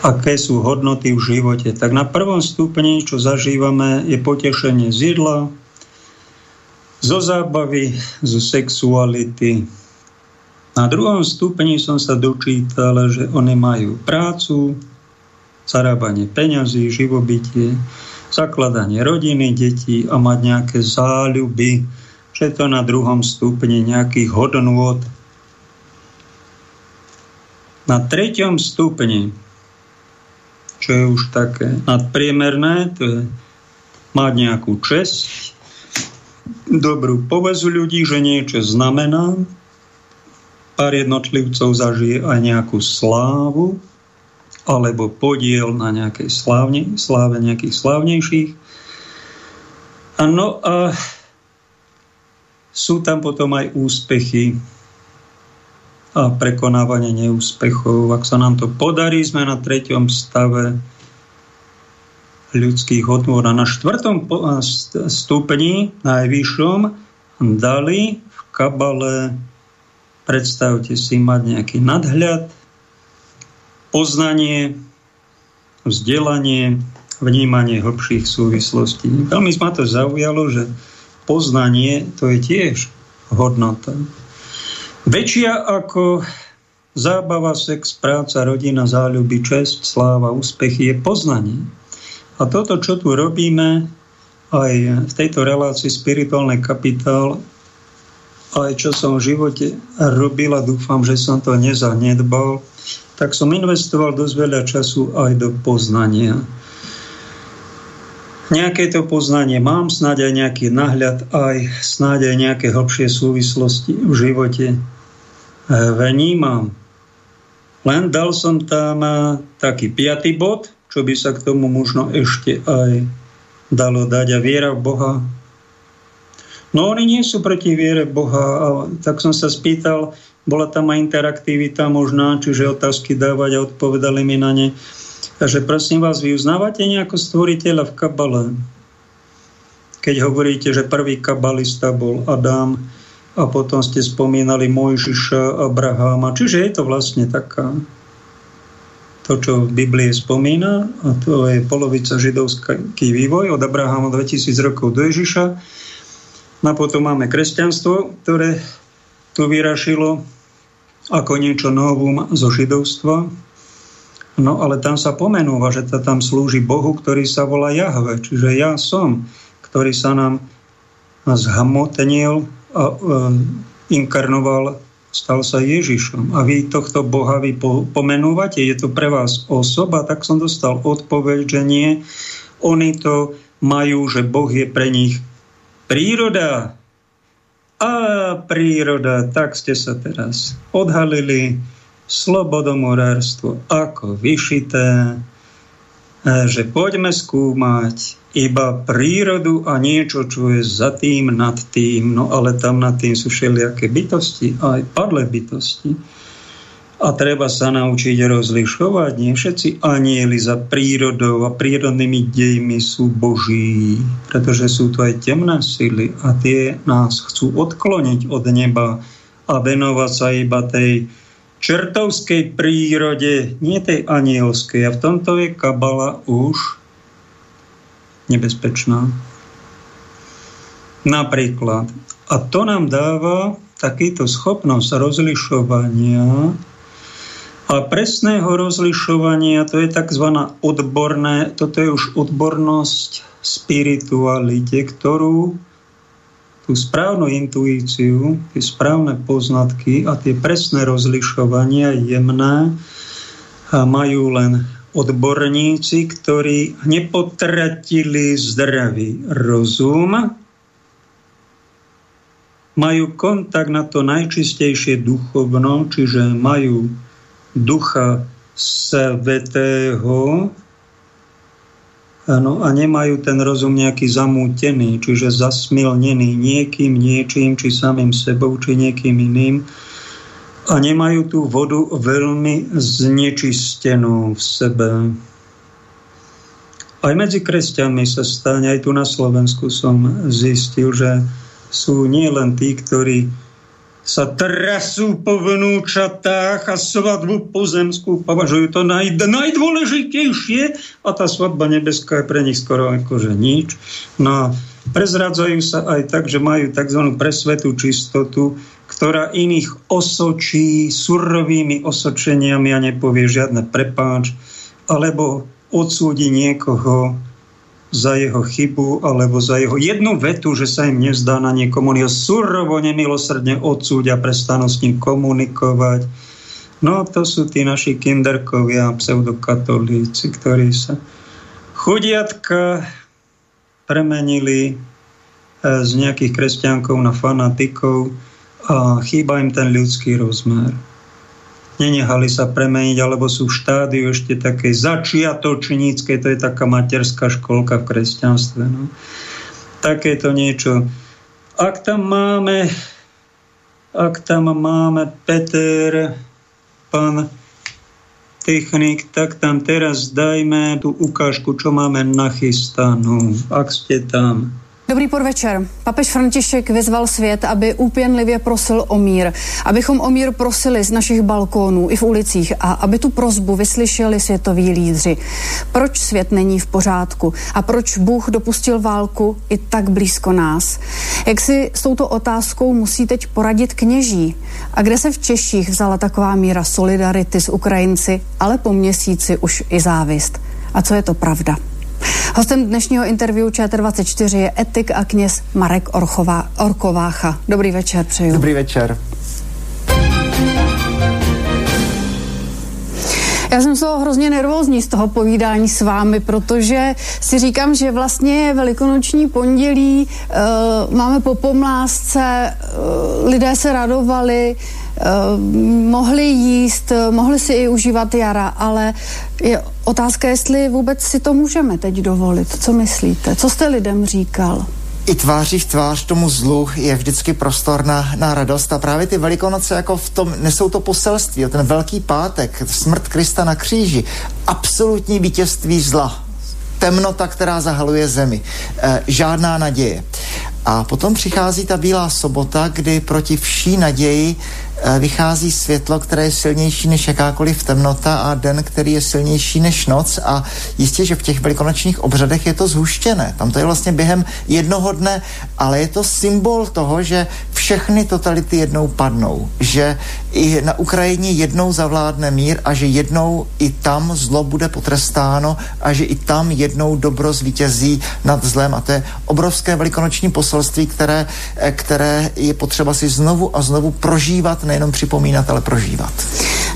aké sú hodnoty v živote. Tak na prvom stupni, čo zažívame, je potešenie z jedla, zo zábavy, zo sexuality. Na druhom stupni som sa dočítal, že oni majú prácu, zarábanie peňazí, živobytie, zakladanie rodiny, detí a mať nejaké záľuby, že to na druhom stupni nejakých hodnôt. Na treťom stupni čo je už také nadpriemerné, to je mať nejakú česť, dobrú povezu ľudí, že niečo znamená. Pár jednotlivcov zažije aj nejakú slávu, alebo podiel na nejakej slávne, sláve nejakých slávnejších. No a sú tam potom aj úspechy a prekonávanie neúspechov. Ak sa nám to podarí, sme na treťom stave ľudských hodnôt. A na štvrtom stupni, najvyššom, dali v kabale, predstavte si, mať nejaký nadhľad, poznanie, vzdelanie, vnímanie hlbších súvislostí. Veľmi ma to zaujalo, že poznanie to je tiež hodnota. Väčšia ako zábava, sex, práca, rodina, záľuby, čest, sláva, úspechy je poznanie. A toto, čo tu robíme, aj v tejto relácii spirituálny kapitál, aj čo som v živote robil a dúfam, že som to nezanedbal, tak som investoval dosť veľa času aj do poznania. Nejaké to poznanie mám, snáď aj nejaký náhľad, aj snáď aj nejaké hlbšie súvislosti v živote vnímam. Len dal som tam taký piatý bod, čo by sa k tomu možno ešte aj dalo dať a viera v Boha. No oni nie sú proti viere v Boha, a tak som sa spýtal, bola tam aj interaktivita možná, čiže otázky dávať a odpovedali mi na ne. Takže prosím vás, vy uznávate nejako stvoriteľa v kabale? Keď hovoríte, že prvý kabalista bol Adam, a potom ste spomínali Mojžiša, Abraháma. Čiže je to vlastne taká to, čo v Biblii spomína, a to je polovica židovský vývoj od Abraháma 2000 rokov do Ježiša. No a potom máme kresťanstvo, ktoré tu vyrašilo ako niečo novum zo židovstva. No ale tam sa pomenúva, že to tam slúži Bohu, ktorý sa volá Jahve, čiže ja som, ktorý sa nám zhmotnil a inkarnoval, stal sa Ježišom. A vy tohto Boha vy pomenúvate, je to pre vás osoba, tak som dostal odpoveď, že nie. Oni to majú, že Boh je pre nich príroda. A príroda, tak ste sa teraz odhalili slobodomorárstvo ako vyšité, že poďme skúmať iba prírodu a niečo, čo je za tým, nad tým. No ale tam nad tým sú všelijaké bytosti, aj padlé bytosti. A treba sa naučiť rozlišovať. Nie všetci anieli za prírodou a prírodnými dejmi sú boží, pretože sú to aj temné sily a tie nás chcú odkloniť od neba a venovať sa iba tej čertovskej prírode, nie tej anielskej. A v tomto je kabala už nebezpečná. Napríklad. A to nám dáva takýto schopnosť rozlišovania a presného rozlišovania, to je tzv. odborné, toto je už odbornosť spiritualite, ktorú tú správnu intuíciu, tie správne poznatky a tie presné rozlišovania jemné majú len odborníci, ktorí nepotratili zdravý rozum, majú kontakt na to najčistejšie duchovno, čiže majú ducha svetého, Ano, a nemajú ten rozum nejaký zamútený, čiže zasmilnený niekým, niečím, či samým sebou, či niekým iným. A nemajú tú vodu veľmi znečistenú v sebe. Aj medzi kresťanmi sa stane, aj tu na Slovensku som zistil, že sú nie len tí, ktorí sa trasú po vnúčatách a svadbu pozemskú považujú to naj, najdôležitejšie a tá svadba nebeská je pre nich skoro akože nič. No prezradzajú sa aj tak, že majú tzv. presvetú čistotu, ktorá iných osočí surovými osočeniami a nepovie žiadne prepáč, alebo odsúdi niekoho za jeho chybu alebo za jeho jednu vetu, že sa im nezdá na niekomu, oni ho surovo, nemilosrdne odsúdia, prestanú s ním komunikovať. No to sú tí naši kinderkovia, pseudokatolíci, ktorí sa chudiatka premenili e, z nejakých kresťankov na fanatikov a chýba im ten ľudský rozmer nenehali sa premeniť, alebo sú v štádiu ešte takej začiatočníckej, to je taká materská školka v kresťanstve. No. Takéto niečo. Ak tam máme ak tam máme Peter, pán technik, tak tam teraz dajme tú ukážku, čo máme nachystanú. Ak ste tam. Dobrý podvečer. Papež František vyzval svět, aby úpěnlivě prosil o mír. Abychom o mír prosili z našich balkónů i v ulicích a aby tu prozbu vyslyšeli světoví lídři. Proč svět není v pořádku a proč Bůh dopustil válku i tak blízko nás? Jak si s touto otázkou musí teď poradit kněží? A kde se v Češích vzala taková míra solidarity s Ukrajinci, ale po měsíci už i závist? A co je to pravda? Hostem dnešního interview ČT24 je etik a kněz Marek Orchová, Orkovácha. Dobrý večer, přeju. Dobrý večer. Já jsem z toho hrozně nervózní z toho povídání s vámi, protože si říkám, že vlastně je velikonoční pondělí, uh, máme po pomlásce, uh, lidé se radovali, mohli jíst, mohli si i užívat jara, ale je otázka, jestli vůbec si to můžeme teď dovolit. Co myslíte? Co jste lidem říkal? i tváří v tvář tomu zlu je vždycky prostor na, na radost a právě ty velikonoce jako v tom nesou to poselství, ten velký pátek, smrt Krista na kříži, absolutní vítězství zla, temnota, která zahaluje zemi, e, žádná naděje. A potom přichází ta bílá sobota, kdy proti vší naději Eh, vychází světlo, které je silnější než jakákoliv temnota a den, který je silnější než noc a jistě, že v těch velikonočních obřadech je to zhuštěné. Tam to je vlastně během jednoho dne, ale je to symbol toho, že všechny totality jednou padnou, že i na Ukrajině jednou zavládne mír a že jednou i tam zlo bude potrestáno a že i tam jednou dobro zvítězí nad zlem a to je obrovské velikonoční poselství, které, eh, které je potřeba si znovu a znovu prožívat nejenom připomínat, ale prožívat.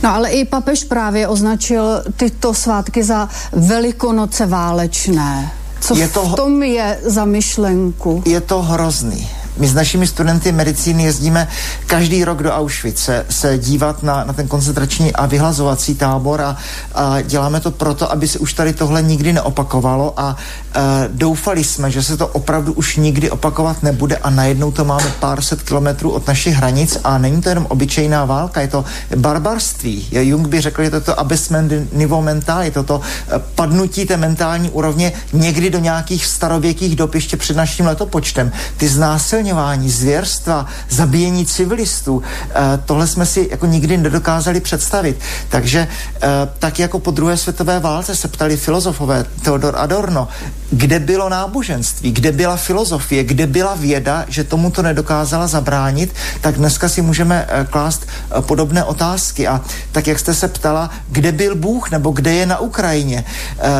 No ale i papež právě označil tyto svátky za velikonoce válečné. Co je to, v tom je za myšlenku? Je to hrozný. My s našimi studenty medicíny jezdíme každý rok do Auschwitz se dívat na, na ten koncentrační a vyhlazovací tábor a, a děláme to proto, aby se už tady tohle nikdy neopakovalo a e, doufali jsme, že se to opravdu už nikdy opakovat nebude a najednou to máme pár set kilometrů od našich hranic a není to jenom obyčejná válka, je to barbarství. Jung by řekl, že to je to abysment niveau mental, je to to e, padnutí té mentální úrovně někdy do nějakých starověkých dob ještě před naším letopočtem. Ty znásilně znásilňování, zvěrstva, zabíjení civilistů, eh, tohle jsme si jako nikdy nedokázali představit. Takže eh, tak jako po druhé světové válce se ptali filozofové Theodor Adorno, kde bylo náboženství, kde byla filozofie, kde byla věda, že tomu to nedokázala zabránit, tak dneska si můžeme eh, klást podobné otázky. A tak, jak jste se ptala, kde byl Bůh nebo kde je na Ukrajině,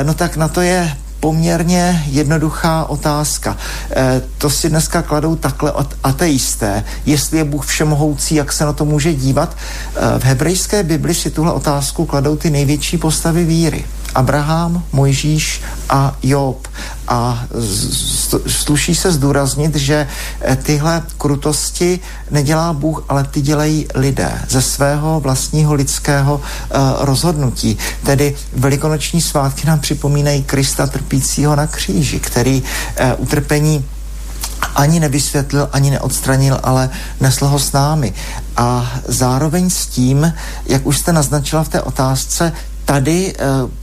no tak na to je poměrně jednoduchá otázka. E, to si dneska kladou takhle ateisté. Jestli je Bůh všemohoucí, jak se na to může dívat? E, v hebrejské Bibli si tuhle otázku kladou ty největší postavy víry. Abraham, Mojžíš a Job. A sluší se zdůraznit, že eh, tyhle krutosti nedělá Bůh, ale ty dělají lidé ze svého vlastního lidského uh, rozhodnutí. Tedy velikonoční svátky nám připomínají Krista trpícího na kříži, který uh, utrpení ani nevysvětlil, ani neodstranil, ale nesl ho s námi. A zároveň s tím, jak už jste naznačila v té otázce, tady e,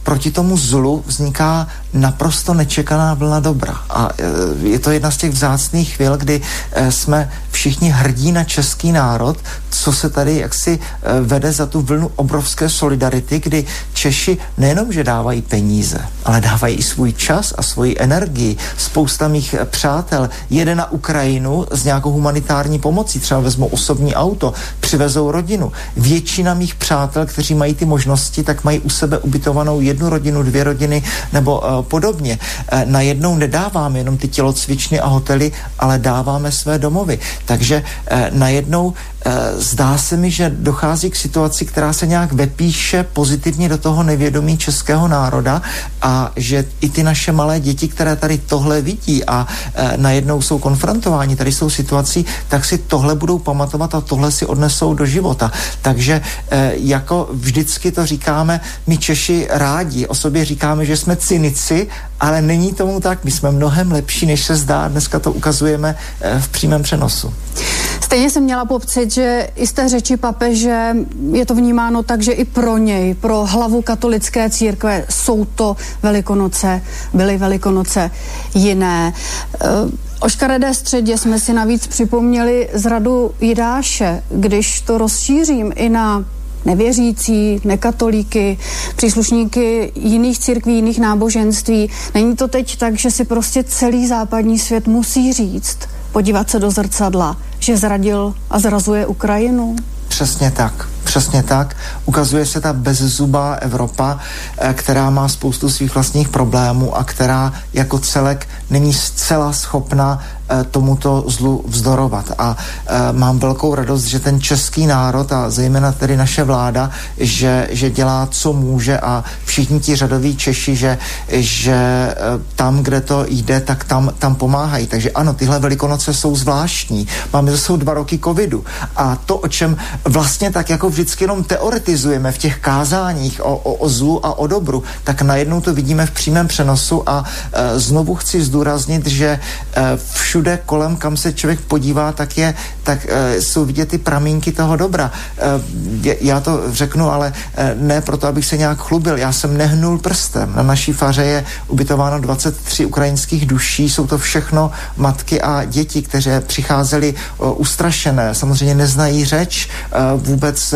proti tomu zlu vzniká naprosto nečekaná vlna dobra. A e, je to jedna z těch vzácných chvíl, kdy e, jsme všichni hrdí na český národ, co se tady jaksi e, vede za tu vlnu obrovské solidarity, kdy Češi nejenom, že dávají peníze, ale dávají i svůj čas a svoji energii. Spousta mých přátel jede na Ukrajinu s nějakou humanitární pomocí, třeba vezmou osobní auto, přivezou rodinu. Většina mých přátel, kteří mají ty možnosti, tak mají u sebe ubytovanou jednu rodinu, dvě rodiny nebo uh, podobně. Uh, najednou nedáváme jenom ty tělocvičny a hotely, ale dáváme své domovy. Takže uh, najednou Eh, zdá se mi, že dochází k situaci, která se nějak vepíše pozitivně do toho nevědomí českého národa a že i ty naše malé děti, které tady tohle vidí a e, najednou jsou konfrontováni tady jsou situací, tak si tohle budou pamatovat a tohle si odnesou do života. Takže e, jako vždycky to říkáme, my Češi rádi o sobě říkáme, že jsme cynici, ale není tomu tak. My jsme mnohem lepší, než se zdá. Dneska to ukazujeme e, v přímém přenosu. Stejně jsem měla pocit, že i z té řeči papeže je to vnímáno tak, že i pro něj, pro hlavu katolické církve jsou to Velikonoce, byly Velikonoce jiné. Eh, o škaredé středě jsme si navíc připomněli zradu Jidáše, když to rozšířím i na nevěřící, nekatolíky, příslušníky jiných církví, jiných náboženství. Není to teď tak, že si prostě celý západní svět musí říct, podívat se do zrcadla, že zradil a zrazuje Ukrajinu? Přesně tak. Přesně tak. Ukazuje se ta bezzubá Evropa, eh, která má spoustu svých vlastních problémů a která jako celek není zcela schopna tomuto zlu vzdorovat. A eh, mám velkou radost, že ten český národ a zejména tedy naše vláda, že, že dělá, co může a všichni ti řadoví Češi, že, že tam, kde to jde, tak tam, tam pomáhají. Takže ano, tyhle velikonoce jsou zvláštní. Máme zase dva roky covidu a to, o čem vlastně tak jako vždycky jenom teoretizujeme v těch kázáních o, o, o zlu a o dobru, tak najednou to vidíme v přímém přenosu a e, znovu chci zdůraznit, že e, všude kolem, kam se člověk podívá, tak je, tak e, jsou vidět ty pramínky toho dobra. E, já to řeknu, ale e, ne proto, abych se nějak chlubil. Já jsem nehnul prstem. Na naší faře je ubytováno 23 ukrajinských duší. Jsou to všechno matky a děti, které přicházely ustrašené. Samozřejmě neznají řeč, vůbec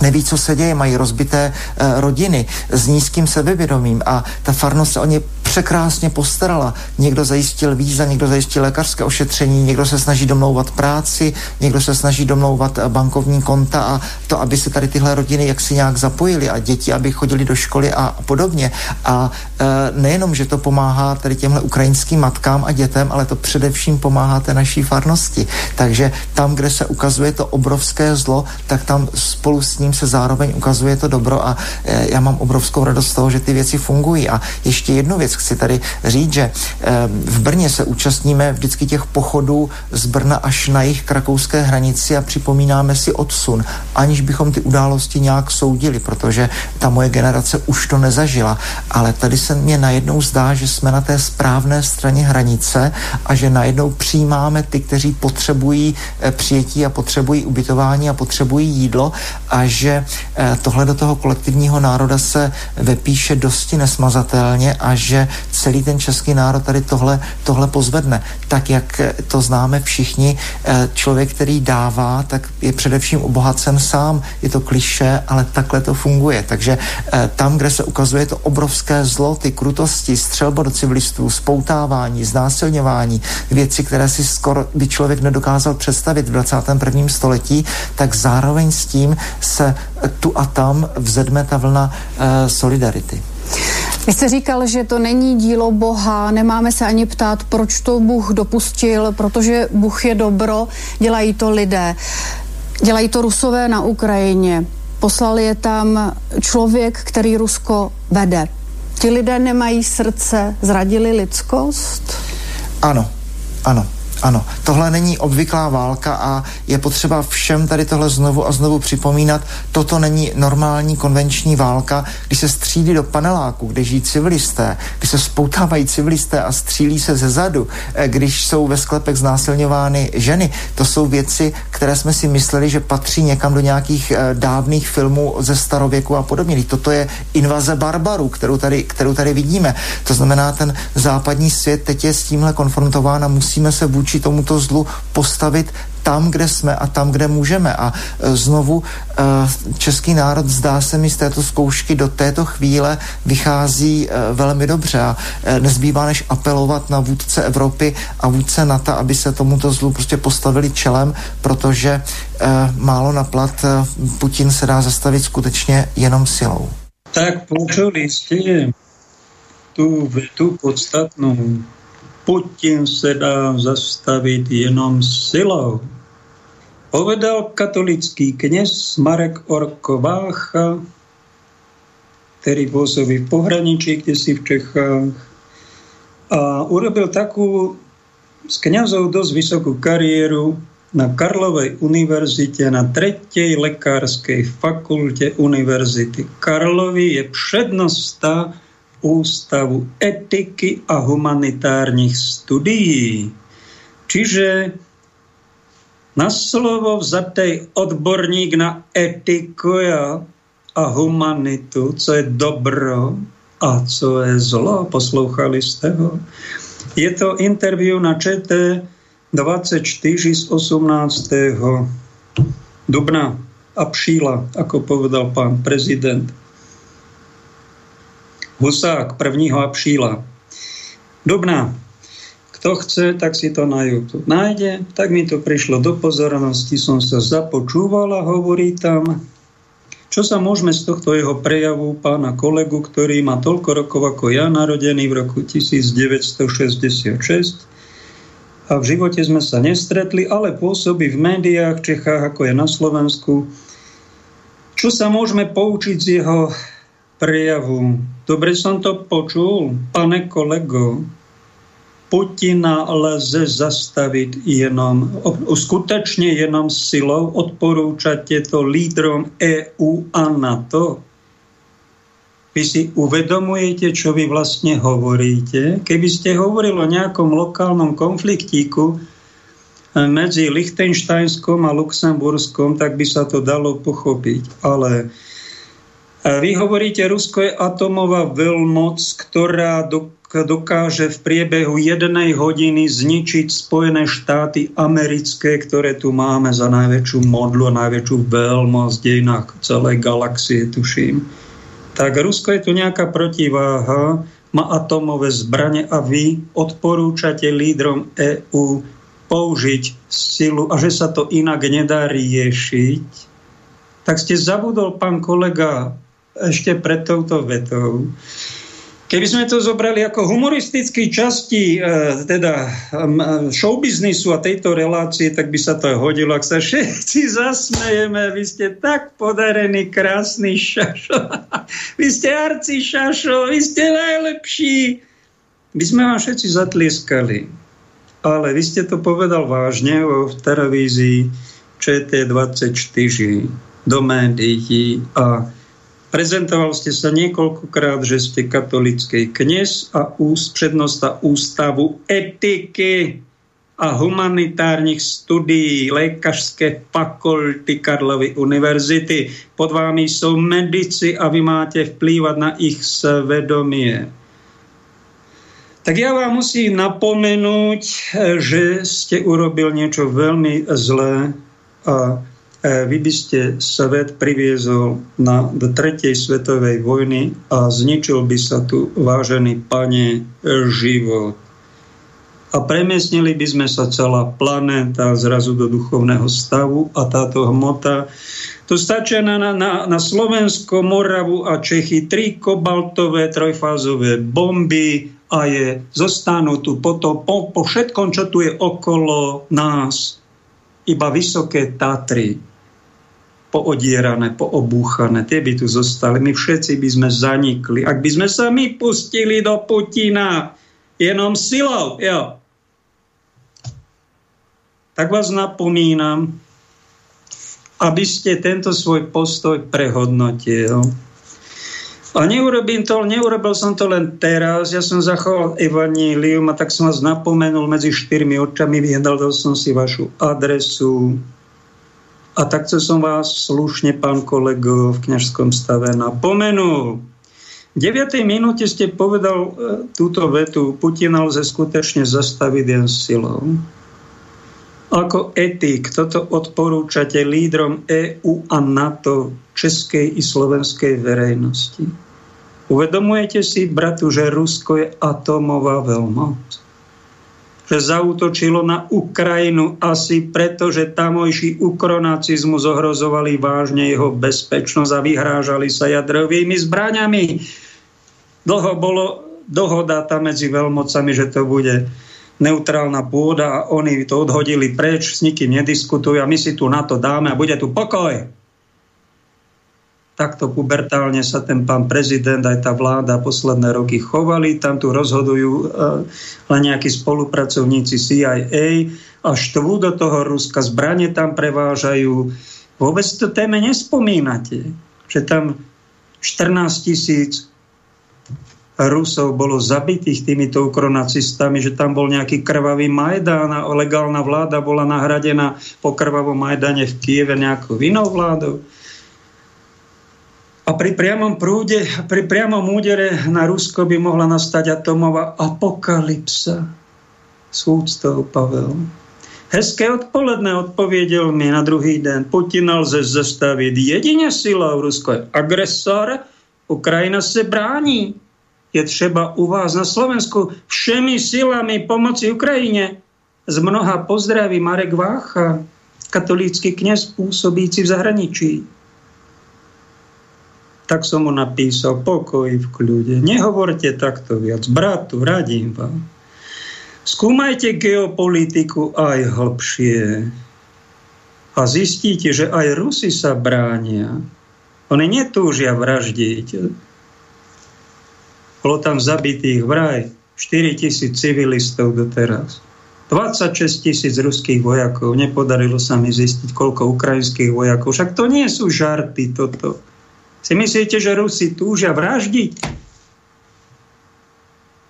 neví, co se děje, mají rozbité uh, rodiny s nízkým sebevědomím a ta farnost se o ně překrásně postarala. Někdo zajistil víza, někdo zajistil lékařské ošetření, někdo se snaží domlouvat práci, někdo se snaží domlouvat eh, bankovní konta a to, aby se tady tyhle rodiny jaksi nějak zapojily a děti, aby chodili do školy a podobně. A e, nejenom, že to pomáhá tady těmhle ukrajinským matkám a dětem, ale to především pomáhá té naší farnosti. Takže tam, kde se ukazuje to obrovské zlo, tak tam spolu s ním se zároveň ukazuje to dobro a e, já mám obrovskou radost z toho, že ty věci fungují. A ještě jednu věc chci tady říct, že v Brně se účastníme vždycky těch pochodů z Brna až na jich k rakouské hranici a připomínáme si odsun, aniž bychom ty události nějak soudili, protože ta moje generace už to nezažila. Ale tady se mě najednou zdá, že jsme na té správné straně hranice a že najednou přijímáme ty, kteří potřebují eh, přijetí a potřebují ubytování a potřebují jídlo a že eh, tohle do toho kolektivního národa se vepíše dosti nesmazatelně a že celý ten český národ tady tohle, tohle pozvedne. Tak, jak to známe všichni, eh, člověk, který dává, tak je především obohacen sám. Je to kliše, ale takhle to funguje. Takže tam, kde se ukazuje to obrovské zlo, ty krutosti, střelba do civilistů, spoutávání, znásilňování, věci, které si skoro by člověk nedokázal představit v 21. století, tak zároveň s tím se tu a tam vzedme ta vlna uh, solidarity. Vy jste říkal, že to není dílo Boha, nemáme se ani ptát, proč to Bůh dopustil, protože Bůh je dobro, dělají to lidé. Dělají to Rusové na Ukrajině. Poslal je tam člověk, který Rusko vede. Ti lidé nemají srdce, zradili lidskost? Ano, ano. Ano, tohle není obvyklá válka a je potřeba všem tady tohle znovu a znovu připomínat. Toto není normální konvenční válka, když se střílí do paneláku, kde žijí civilisté, když se spoutávají civilisté a střílí se ze zadu, eh, když jsou ve sklepech znásilňovány ženy. To jsou věci, které jsme si mysleli, že patří někam do nějakých eh, dávných filmů ze starověku a podobně. Toto je invaze barbarů, kterou tady, kterou tady vidíme. To znamená, ten západní svět teď je s tímhle konfrontován a musíme se vůči vůči tomuto zlu postavit tam, kde jsme a tam, kde můžeme. A e, znovu e, český národ zdá se mi z této zkoušky do této chvíle vychází e, velmi dobře a nezbývá než apelovat na vůdce Evropy a vůdce NATO, aby se tomuto zlu prostě postavili čelem, protože málo na plat Putin se dá zastavit skutečně jenom silou. Tak počuli jste tu, tu podstatnou Putin se dá zastavit jenom silou. Povedal katolický kněz Marek Orkovácha, který pôsobí v pohraničí, kde si v Čechách. A urobil takú z kňazov dosť vysokú kariéru na Karlovej univerzite, na tretej lekárskej fakulte univerzity Karlovy je přednosta Ústavu etiky a humanitárnych studií. Čiže na slovo vzatej odborník na etiku a humanitu, co je dobro a co je zlo. Poslouchali jste ho? Je to interview na ČT 24 z 18. dubna a příla, ako povedal pán prezident. Husák 1. apríla. Dubna. Kto chce, tak si to na YouTube nájde. Tak mi to prišlo do pozornosti, som sa započúval a hovorí tam, čo sa môžeme z tohto jeho prejavu pána kolegu, ktorý má toľko rokov ako ja, narodený v roku 1966 a v živote sme sa nestretli, ale pôsobí v médiách v Čechách, ako je na Slovensku. Čo sa môžeme poučiť z jeho prejavu. Dobre som to počul, pane kolego. Putina lze zastaviť jenom, skutečne jenom silou. Odporúčate to lídrom EU a NATO. Vy si uvedomujete, čo vy vlastne hovoríte? Keby ste hovorili o nejakom lokálnom konfliktíku medzi Lichtensteinskom a Luxemburskom, tak by sa to dalo pochopiť. Ale vy hovoríte, Rusko je atomová veľmoc, ktorá dokáže v priebehu jednej hodiny zničiť Spojené štáty americké, ktoré tu máme za najväčšiu modlu a najväčšiu veľmoc v dejinách celej galaxie, tuším. Tak Rusko je tu nejaká protiváha, má atomové zbranie a vy odporúčate lídrom EÚ použiť silu a že sa to inak nedá riešiť, tak ste zabudol, pán kolega, ešte pred touto vetou. Keby sme to zobrali ako humoristický časti e, teda showbiznisu a tejto relácie, tak by sa to hodilo, ak sa všetci [LAUGHS] zasmejeme. Vy ste tak podarený, krásny šašo. [LAUGHS] Vy ste arci šašo, vy ste najlepší. by sme vám všetci zatlieskali. Ale vy ste to povedal vážne v televízii ČT24 do médií a prezentoval ste sa niekoľkokrát, že ste katolický kniez a úst, prednosta ústavu etiky a humanitárnych studií lékařské fakulty Karlovy univerzity. Pod vámi sú medici a vy máte vplývať na ich svedomie. Tak ja vám musím napomenúť, že ste urobil niečo veľmi zlé a vy by ste svet priviezol na do tretej svetovej vojny a zničil by sa tu, vážený pane, život. A premiesnili by sme sa celá planéta zrazu do duchovného stavu a táto hmota to stačia na, na, na Slovensko, Moravu a Čechy. Tri kobaltové trojfázové bomby a je, zostanú tu potom po, po všetkom, čo tu je okolo nás, iba vysoké Tatry, poodierané, poobúchané, tie by tu zostali. My všetci by sme zanikli. Ak by sme sa my pustili do Putina, jenom silou, jo, tak vás napomínam, aby ste tento svoj postoj prehodnotil. A neurobím to, neurobil som to len teraz, ja som zachoval evanílium a tak som vás napomenul medzi štyrmi očami, vyhľadal som si vašu adresu a takto som vás slušne, pán kolego, v kniažskom stave napomenul. V 9. minúte ste povedal e, túto vetu, Putina lze skutečne zastaviť jen silou. Ako etik toto odporúčate lídrom EÚ a NATO českej i slovenskej verejnosti? Uvedomujete si, bratu, že Rusko je atomová veľmoc? Zautočilo na Ukrajinu asi preto, že tamojší ukronacizmus ohrozovali vážne jeho bezpečnosť a vyhrážali sa jadrovými zbraňami. Dlho bolo dohoda tam medzi veľmocami, že to bude neutrálna pôda a oni to odhodili preč, s nikým nediskutujú a my si tu na to dáme a bude tu pokoj. Takto pubertálne sa ten pán prezident aj tá vláda posledné roky chovali. Tam tu rozhodujú uh, len nejakí spolupracovníci CIA a štvú do toho Ruska zbranie tam prevážajú. Vôbec to téme nespomínate, že tam 14 tisíc Rusov bolo zabitých týmito ukronacistami, že tam bol nejaký krvavý Majdán a legálna vláda bola nahradená po krvavom Majdane v Kieve nejakou inou vládou. A pri priamom prúde, pri priamom údere na Rusko by mohla nastať atomová apokalypsa. S úctou, Pavel. Hezké odpoledne odpovedel mi na druhý den. Putin lze zastaviť jedine silou. Rusko je agresor, Ukrajina se brání je třeba u vás na Slovensku všemi silami pomoci Ukrajine. Z mnoha pozdraví Marek Vácha, katolícky kněz pôsobíci v zahraničí. Tak som mu napísal, pokoj v kľude. Nehovorte takto viac. Bratu, radím vám. Skúmajte geopolitiku aj hlbšie a zistíte, že aj Rusi sa bránia. Oni netúžia vraždiť bolo tam zabitých vraj 4 tisíc civilistov doteraz. 26 tisíc ruských vojakov. Nepodarilo sa mi zistiť, koľko ukrajinských vojakov. Však to nie sú žarty toto. Si myslíte, že Rusi túžia vraždiť?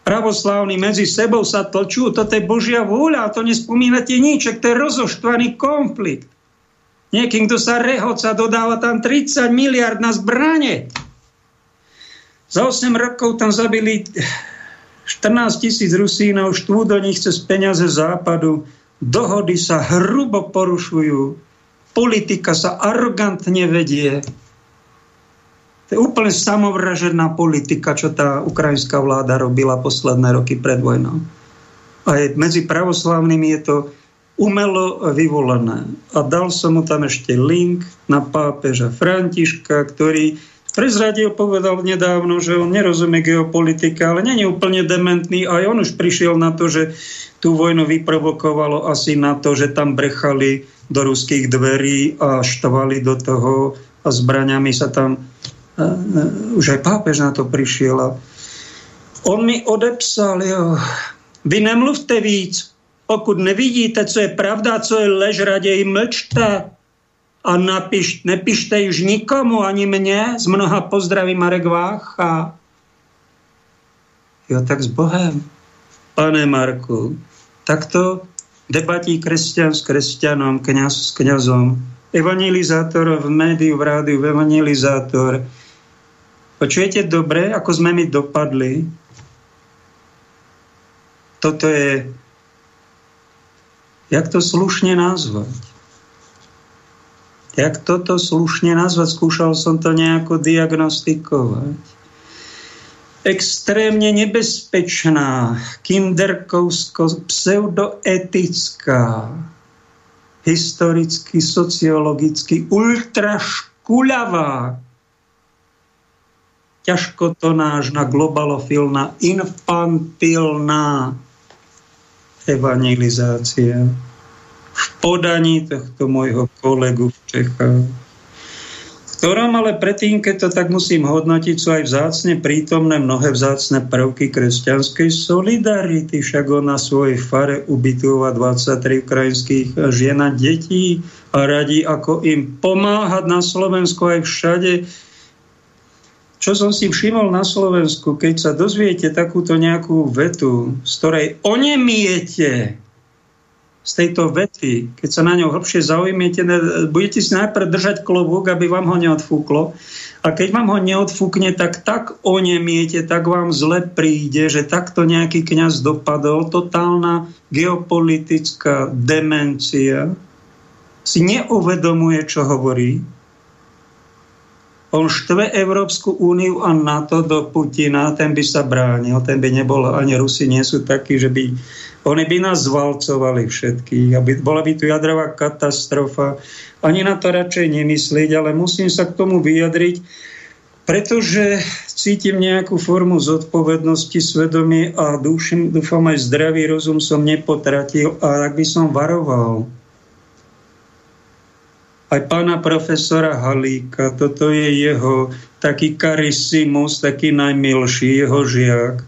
Pravoslávni medzi sebou sa tlčú, toto je Božia vôľa to nespomínate nič, to je rozoštvaný konflikt. Niekým, kto sa rehoca, dodáva tam 30 miliard na zbranie. Za 8 rokov tam zabili 14 tisíc Rusínov, štvú do nich cez peniaze západu. Dohody sa hrubo porušujú. Politika sa arrogantne vedie. To je úplne samovražená politika, čo tá ukrajinská vláda robila posledné roky pred vojnou. A je, medzi pravoslavnými je to umelo vyvolané. A dal som mu tam ešte link na pápeža Františka, ktorý prezradil, povedal nedávno, že on nerozumie geopolitika, ale není úplne dementný. Aj on už prišiel na to, že tú vojnu vyprovokovalo asi na to, že tam brechali do ruských dverí a štvali do toho a zbraňami sa tam... Uh, už aj pápež na to prišiel. A On mi odepsal, jo, vy nemluvte víc, pokud nevidíte, co je pravda, co je lež, raději mlčte a napiš, nepište už nikomu, ani mně, z mnoha pozdraví Marek Vácha. Jo, tak s Bohem, pane Marku, takto debatí kresťan s kresťanom, kniaz s kniazom, evangelizátor v médiu, v rádiu, evangelizátor. Počujete dobre, ako sme mi dopadli? Toto je, jak to slušne nazvať? Jak toto slušne nazvať? Skúšal som to nejako diagnostikovať. Extrémne nebezpečná, kinderkovsko pseudoetická, historicky, sociologicky ultraškuľavá, ťažkotonážna, globalofilná, infantilná evangelizácia v podaní tohto môjho kolegu v Čechách ktorom ale predtým, keď to tak musím hodnotiť, sú aj vzácne prítomné mnohé vzácne prvky kresťanskej solidarity. Však on na svojej fare ubytúva 23 ukrajinských žien a detí a radí, ako im pomáhať na Slovensku aj všade. Čo som si všimol na Slovensku, keď sa dozviete takúto nejakú vetu, z ktorej onemiete, z tejto vety, keď sa na ňou hlbšie zaujímete, budete si najprv držať klobúk, aby vám ho neodfúklo. A keď vám ho neodfúkne, tak tak onemiete, tak vám zle príde, že takto nejaký kňaz dopadol. Totálna geopolitická demencia. Si neuvedomuje, čo hovorí. On štve Európsku úniu a NATO do Putina, ten by sa bránil, ten by nebol, ani Rusi nie sú takí, že by oni by nás zvalcovali všetkých. Aby, bola by tu jadrová katastrofa. Ani na to radšej nemyslieť, ale musím sa k tomu vyjadriť, pretože cítim nejakú formu zodpovednosti, svedomie a dúšim, dúfam aj zdravý rozum som nepotratil a ak by som varoval aj pána profesora Halíka, toto je jeho taký karisimus, taký najmilší, jeho žiak,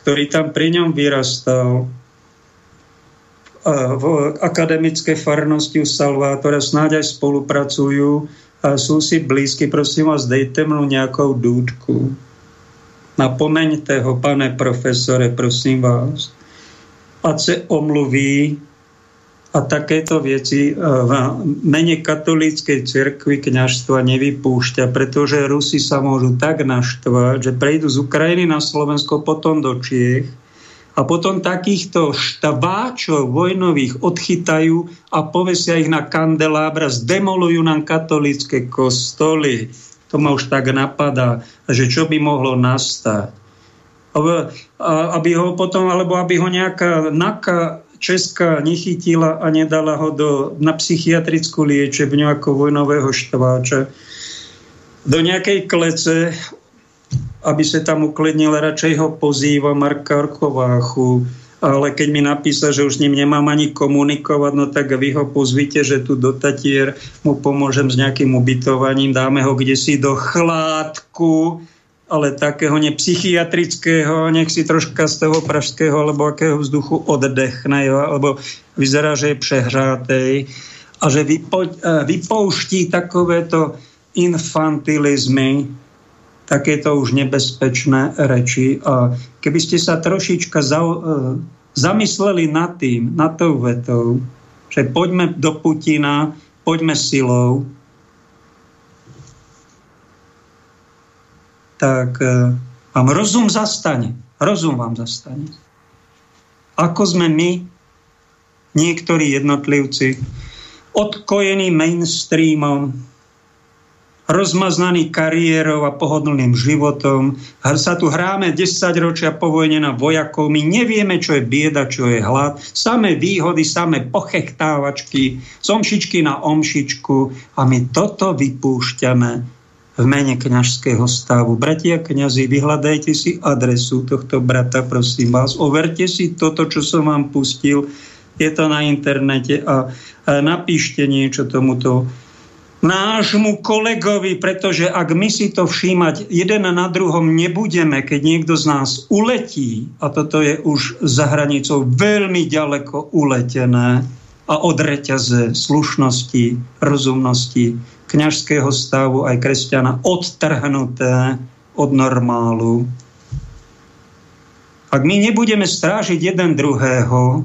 ktorý tam pri ňom vyrastal v akademické farnosti u Salvátora snáď aj spolupracujú a sú si blízky. Prosím vás, dejte mnou nejakou dúdku. Napomeňte ho, pane profesore, prosím vás. A se omluví a takéto veci v mene katolíckej cirkvi kňažstva nevypúšťa, pretože Rusi sa môžu tak naštvať, že prejdú z Ukrajiny na Slovensko, potom do Čiech a potom takýchto štabáčov vojnových odchytajú a povesia ich na kandelábra, zdemolujú nám katolické kostoly. To ma už tak napadá, že čo by mohlo nastať. Aby ho potom, alebo aby ho nejaká naka česká nechytila a nedala ho do, na psychiatrickú liečebňu ako vojnového štváča. Do nejakej klece aby sa tam uklidnil, radšej ho pozýva Marka Orkováchu, ale keď mi napísa, že už s ním nemám ani komunikovať, no tak vy ho pozvite, že tu do Tatier mu pomôžem s nejakým ubytovaním, dáme ho kde si do chládku, ale takého nepsychiatrického, nech si troška z toho pražského alebo akého vzduchu oddechne, jo, alebo vyzerá, že je přehrátej a že vypo, eh, vypouští takovéto infantilizmy, takéto už nebezpečné reči. A keby ste sa trošička za, e, zamysleli nad tým, nad tou vetou, že poďme do Putina, poďme silou, tak e, vám rozum zastane. Rozum vám zastane. Ako sme my, niektorí jednotlivci, odkojení mainstreamom, rozmaznaný kariérou a pohodlným životom. Sa tu hráme 10 ročia po vojne na vojakov. My nevieme, čo je bieda, čo je hlad. Samé výhody, samé pochechtávačky, omšičky na omšičku. A my toto vypúšťame v mene kňažského stavu. Bratia kňazi, vyhľadajte si adresu tohto brata, prosím vás. Overte si toto, čo som vám pustil. Je to na internete a napíšte niečo tomuto nášmu kolegovi, pretože ak my si to všímať jeden na druhom nebudeme, keď niekto z nás uletí, a toto je už za hranicou veľmi ďaleko uletené a od reťaze slušnosti, rozumnosti, kňažského stavu aj kresťana odtrhnuté od normálu. Ak my nebudeme strážiť jeden druhého,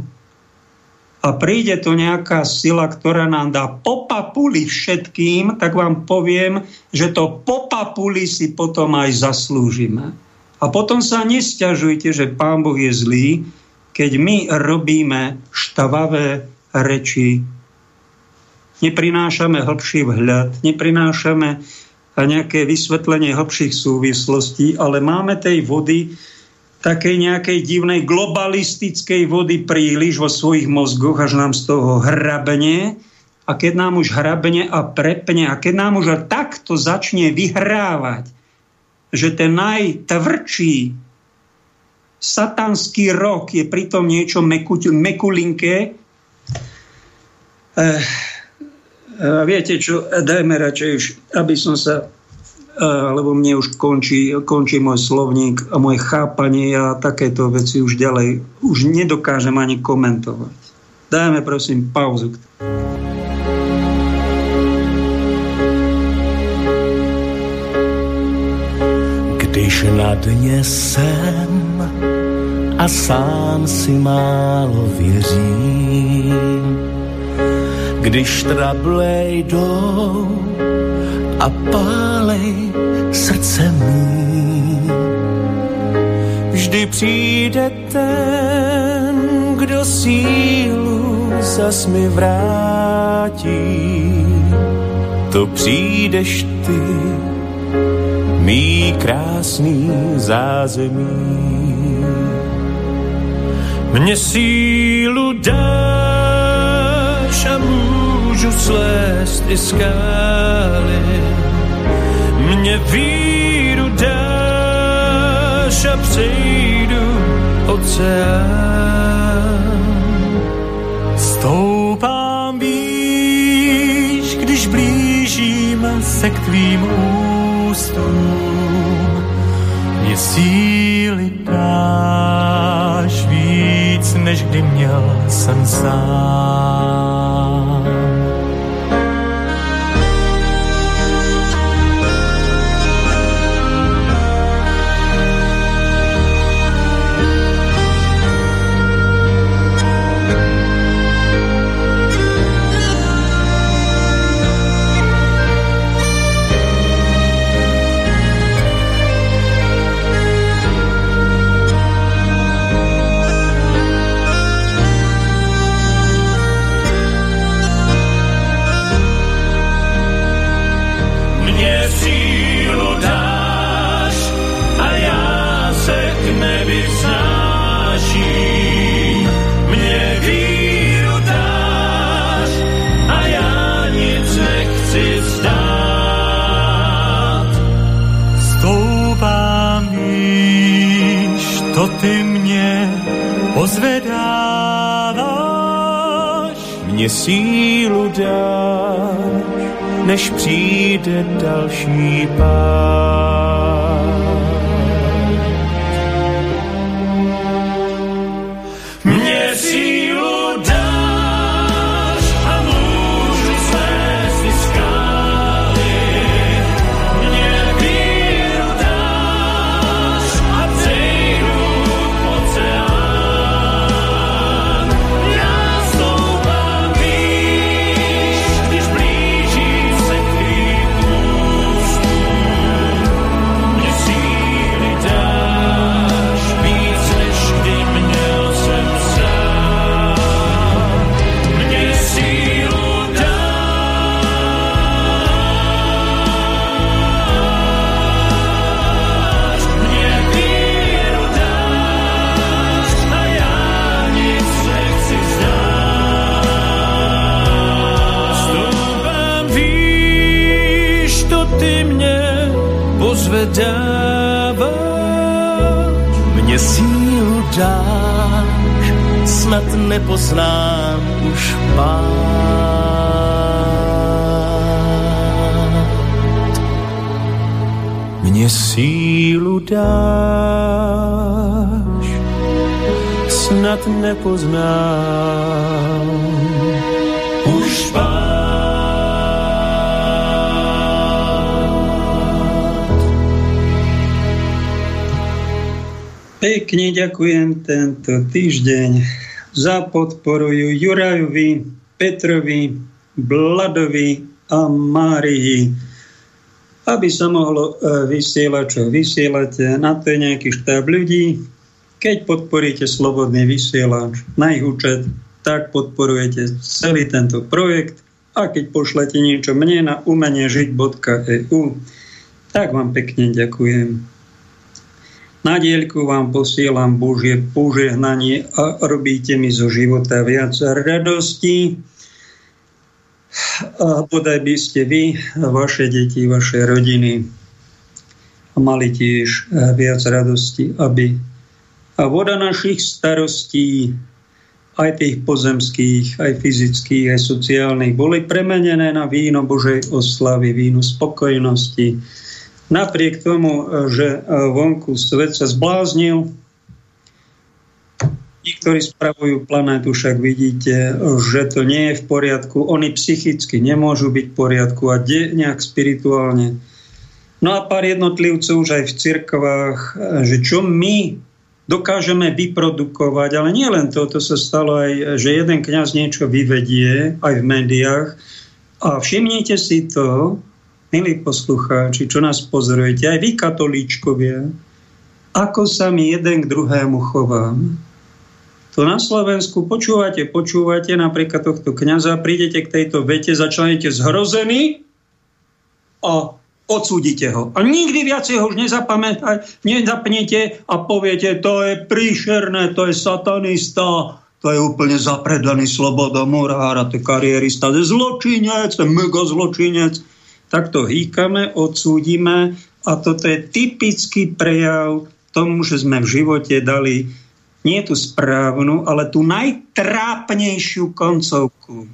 a príde tu nejaká sila, ktorá nám dá popapuli všetkým, tak vám poviem, že to popapuli si potom aj zaslúžime. A potom sa nestiažujte, že Pán Boh je zlý, keď my robíme štavavé reči, neprinášame hlbší vhľad, neprinášame nejaké vysvetlenie hlbších súvislostí, ale máme tej vody takej nejakej divnej globalistickej vody príliš vo svojich mozgoch, až nám z toho hrabne. A keď nám už hrabne a prepne, a keď nám už takto začne vyhrávať, že ten najtvrdší satanský rok je pritom niečo meku, mekulinké, eh, viete čo, dajme radšej už, aby som sa lebo mne už končí, končí môj slovník a moje chápanie a takéto veci už ďalej už nedokážem ani komentovať. Dajme prosím pauzu. Když na dně jsem a sám si málo věřím, když trable jdou a pálej srdce mý. Vždy přijde ten, kdo sílu zas mi vrátí. To přijdeš ty, mý krásný zázemí. Mně sílu dáš a můžu slést i skály mě víru dáš a přejdu oceán. Stoupám výš, když blížíme se k tvým ústům. Mě síly dáš než kdy měl jsem sám. Mě sílu dáš, než přijde další pár. nepoznám už pád. Mne sílu dáš, snad nepoznám už pád. Pekne ďakujem tento týždeň za podporu Jurajovi, Petrovi, Bladovi a Márii, aby sa mohlo e, vysielať, čo vysielate. Na to je nejaký štáb ľudí. Keď podporíte Slobodný vysielač na ich účet, tak podporujete celý tento projekt a keď pošlete niečo mne na umeniežiť.eu, tak vám pekne ďakujem. Na dielku vám posielam Božie požehnanie a robíte mi zo života viac radosti. A bodaj by ste vy, vaše deti, vaše rodiny mali tiež viac radosti, aby a voda našich starostí, aj tých pozemských, aj fyzických, aj sociálnych, boli premenené na víno Božej oslavy, víno spokojnosti, napriek tomu, že e, vonku svet sa zbláznil, tí, ktorí spravujú planétu, však vidíte, že to nie je v poriadku. Oni psychicky nemôžu byť v poriadku a de, nejak spirituálne. No a pár jednotlivcov už aj v cirkvách, e, že čo my dokážeme vyprodukovať, ale nie len to, to sa stalo aj, že jeden kňaz niečo vyvedie aj v médiách a všimnite si to, milí poslucháči, čo nás pozorujete, aj vy katolíčkovia, ako sa my jeden k druhému chovám. To na Slovensku počúvate, počúvate napríklad tohto kniaza, prídete k tejto vete, začnete zhrození a odsúdite ho. A nikdy viac ho už nezapnete a poviete, to je príšerné, to je satanista, to je úplne zapredaný slobodomurár a to je karierista, to je zločinec, to je mega zločinec takto hýkame, odsúdime a toto je typický prejav tomu, že sme v živote dali nie tú správnu, ale tú najtrápnejšiu koncovku.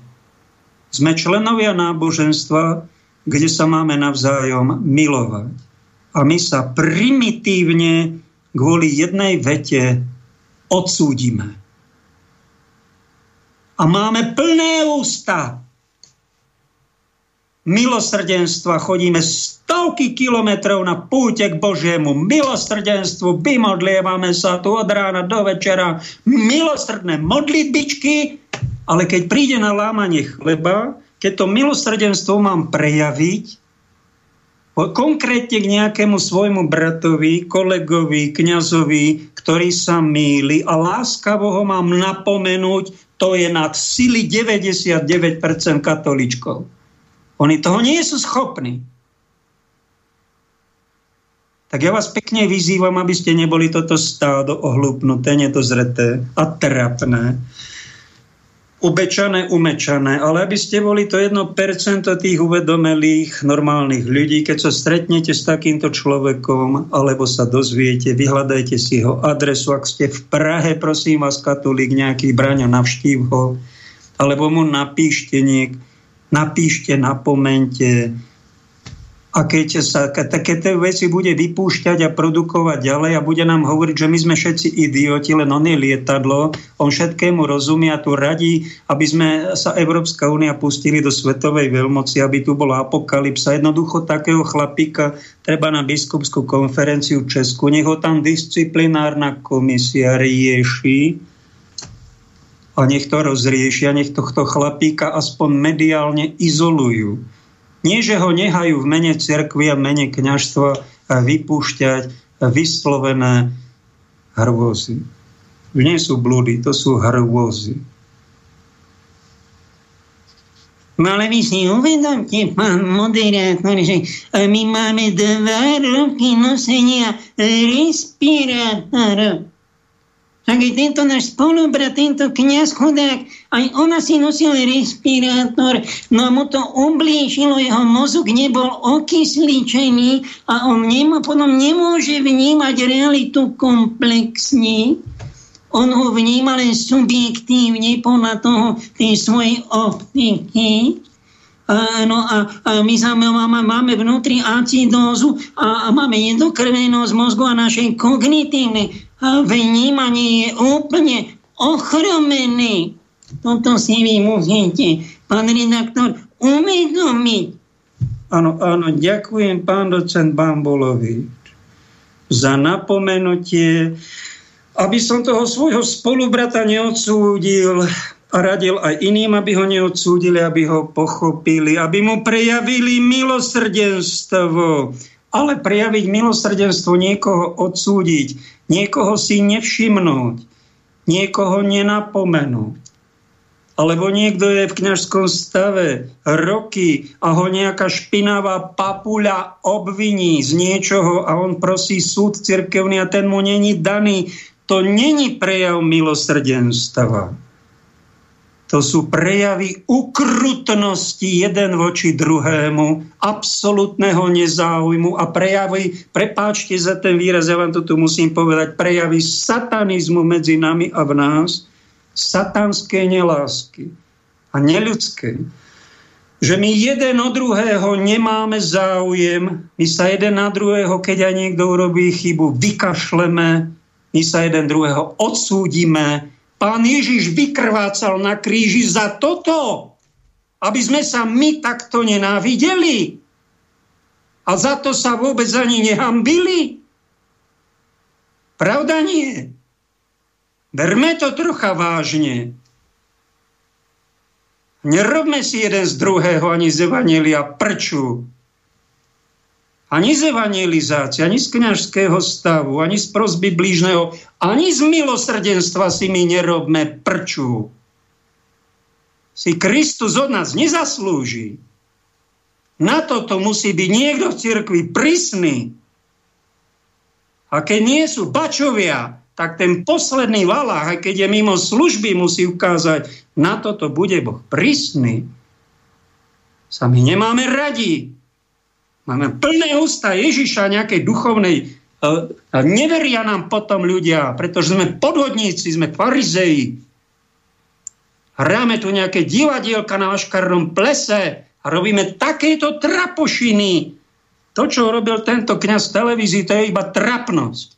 Sme členovia náboženstva, kde sa máme navzájom milovať. A my sa primitívne kvôli jednej vete odsúdime. A máme plné ústa milosrdenstva, chodíme stovky kilometrov na púte k Božiemu milosrdenstvu, vymodlievame sa tu od rána do večera, milosrdné modlitbičky, ale keď príde na lámanie chleba, keď to milosrdenstvo mám prejaviť, konkrétne k nejakému svojmu bratovi, kolegovi, kňazovi, ktorý sa míli a láskavo ho mám napomenúť, to je nad sily 99% katoličkov. Oni toho nie sú schopní. Tak ja vás pekne vyzývam, aby ste neboli toto stádo ohlúpnuté, nedozreté a trapné, ubečané, umečané, ale aby ste boli to 1% tých uvedomelých, normálnych ľudí, keď sa stretnete s takýmto človekom, alebo sa dozviete, vyhľadajte si ho adresu, ak ste v Prahe, prosím vás, katolík, nejaký braňo, navštív ho, alebo mu napíšte niek, napíšte, napomente. A keď sa takéto veci bude vypúšťať a produkovať ďalej a bude nám hovoriť, že my sme všetci idioti, len on je lietadlo, on všetkému rozumie a tu radí, aby sme sa Európska únia pustili do svetovej veľmoci, aby tu bola apokalypsa. Jednoducho takého chlapíka treba na biskupskú konferenciu v Česku, nech ho tam disciplinárna komisia rieši, a nech to rozriešia, nech tohto chlapíka aspoň mediálne izolujú. Nie, že ho nehajú v mene cirkvi a mene kňažstva vypúšťať vyslovené hrôzy. Nie sú blúdy, to sú hrôzy. No ale vy si uvedomte, pán moderátor, že my máme dva roky nosenia respirátorov. Tak aj tento náš spolubrat, tento kniaz chudák, aj ona si nosil respirátor, no mu to ublížilo, jeho mozog nebol okysličený a on nemo, potom nemôže vnímať realitu komplexne. On ho vníma len subjektívne podľa toho tej svojej optiky. no a, a my sa máme, máme vnútri acidózu a, a máme nedokrvenosť mozgu a naše kognitívne vnímanie je úplne ochromené. Toto si vy musíte, pán redaktor, uvedomiť. Áno, áno, ďakujem pán docent Bambolovi za napomenutie, aby som toho svojho spolubrata neodsúdil a radil aj iným, aby ho neodsúdili, aby ho pochopili, aby mu prejavili milosrdenstvo. Ale prejaviť milosrdenstvo, niekoho odsúdiť, niekoho si nevšimnúť, niekoho nenapomenúť. Alebo niekto je v kňažskom stave roky a ho nejaká špinavá papuľa obviní z niečoho a on prosí súd cirkevný a ten mu není daný. To není prejav milosrdenstva to sú prejavy ukrutnosti jeden voči druhému, absolútneho nezáujmu a prejavy, prepáčte za ten výraz, ja vám to tu musím povedať, prejavy satanizmu medzi nami a v nás, satanské nelásky a neľudské. Že my jeden od druhého nemáme záujem, my sa jeden na druhého, keď aj niekto urobí chybu, vykašleme, my sa jeden druhého odsúdime, Pán Ježiš vykrvácal na kríži za toto, aby sme sa my takto nenávideli. A za to sa vôbec ani nehambili. Pravda nie. Berme to trocha vážne. Nerobme si jeden z druhého ani z Evanielia prču ani z evangelizácie, ani z kniažského stavu, ani z prosby blížneho, ani z milosrdenstva si my nerobme prču. Si Kristus od nás nezaslúži. Na toto musí byť niekto v cirkvi prísny. A keď nie sú bačovia, tak ten posledný valách, aj keď je mimo služby, musí ukázať, na toto bude Boh prísny. Sami nemáme radi, Máme plné ústa Ježiša nejakej duchovnej e, neveria nám potom ľudia, pretože sme podvodníci, sme farizeji. Hráme tu nejaké divadielka na vaškarnom plese a robíme takéto trapošiny. To, čo robil tento kňaz v televízii, to je iba trapnosť.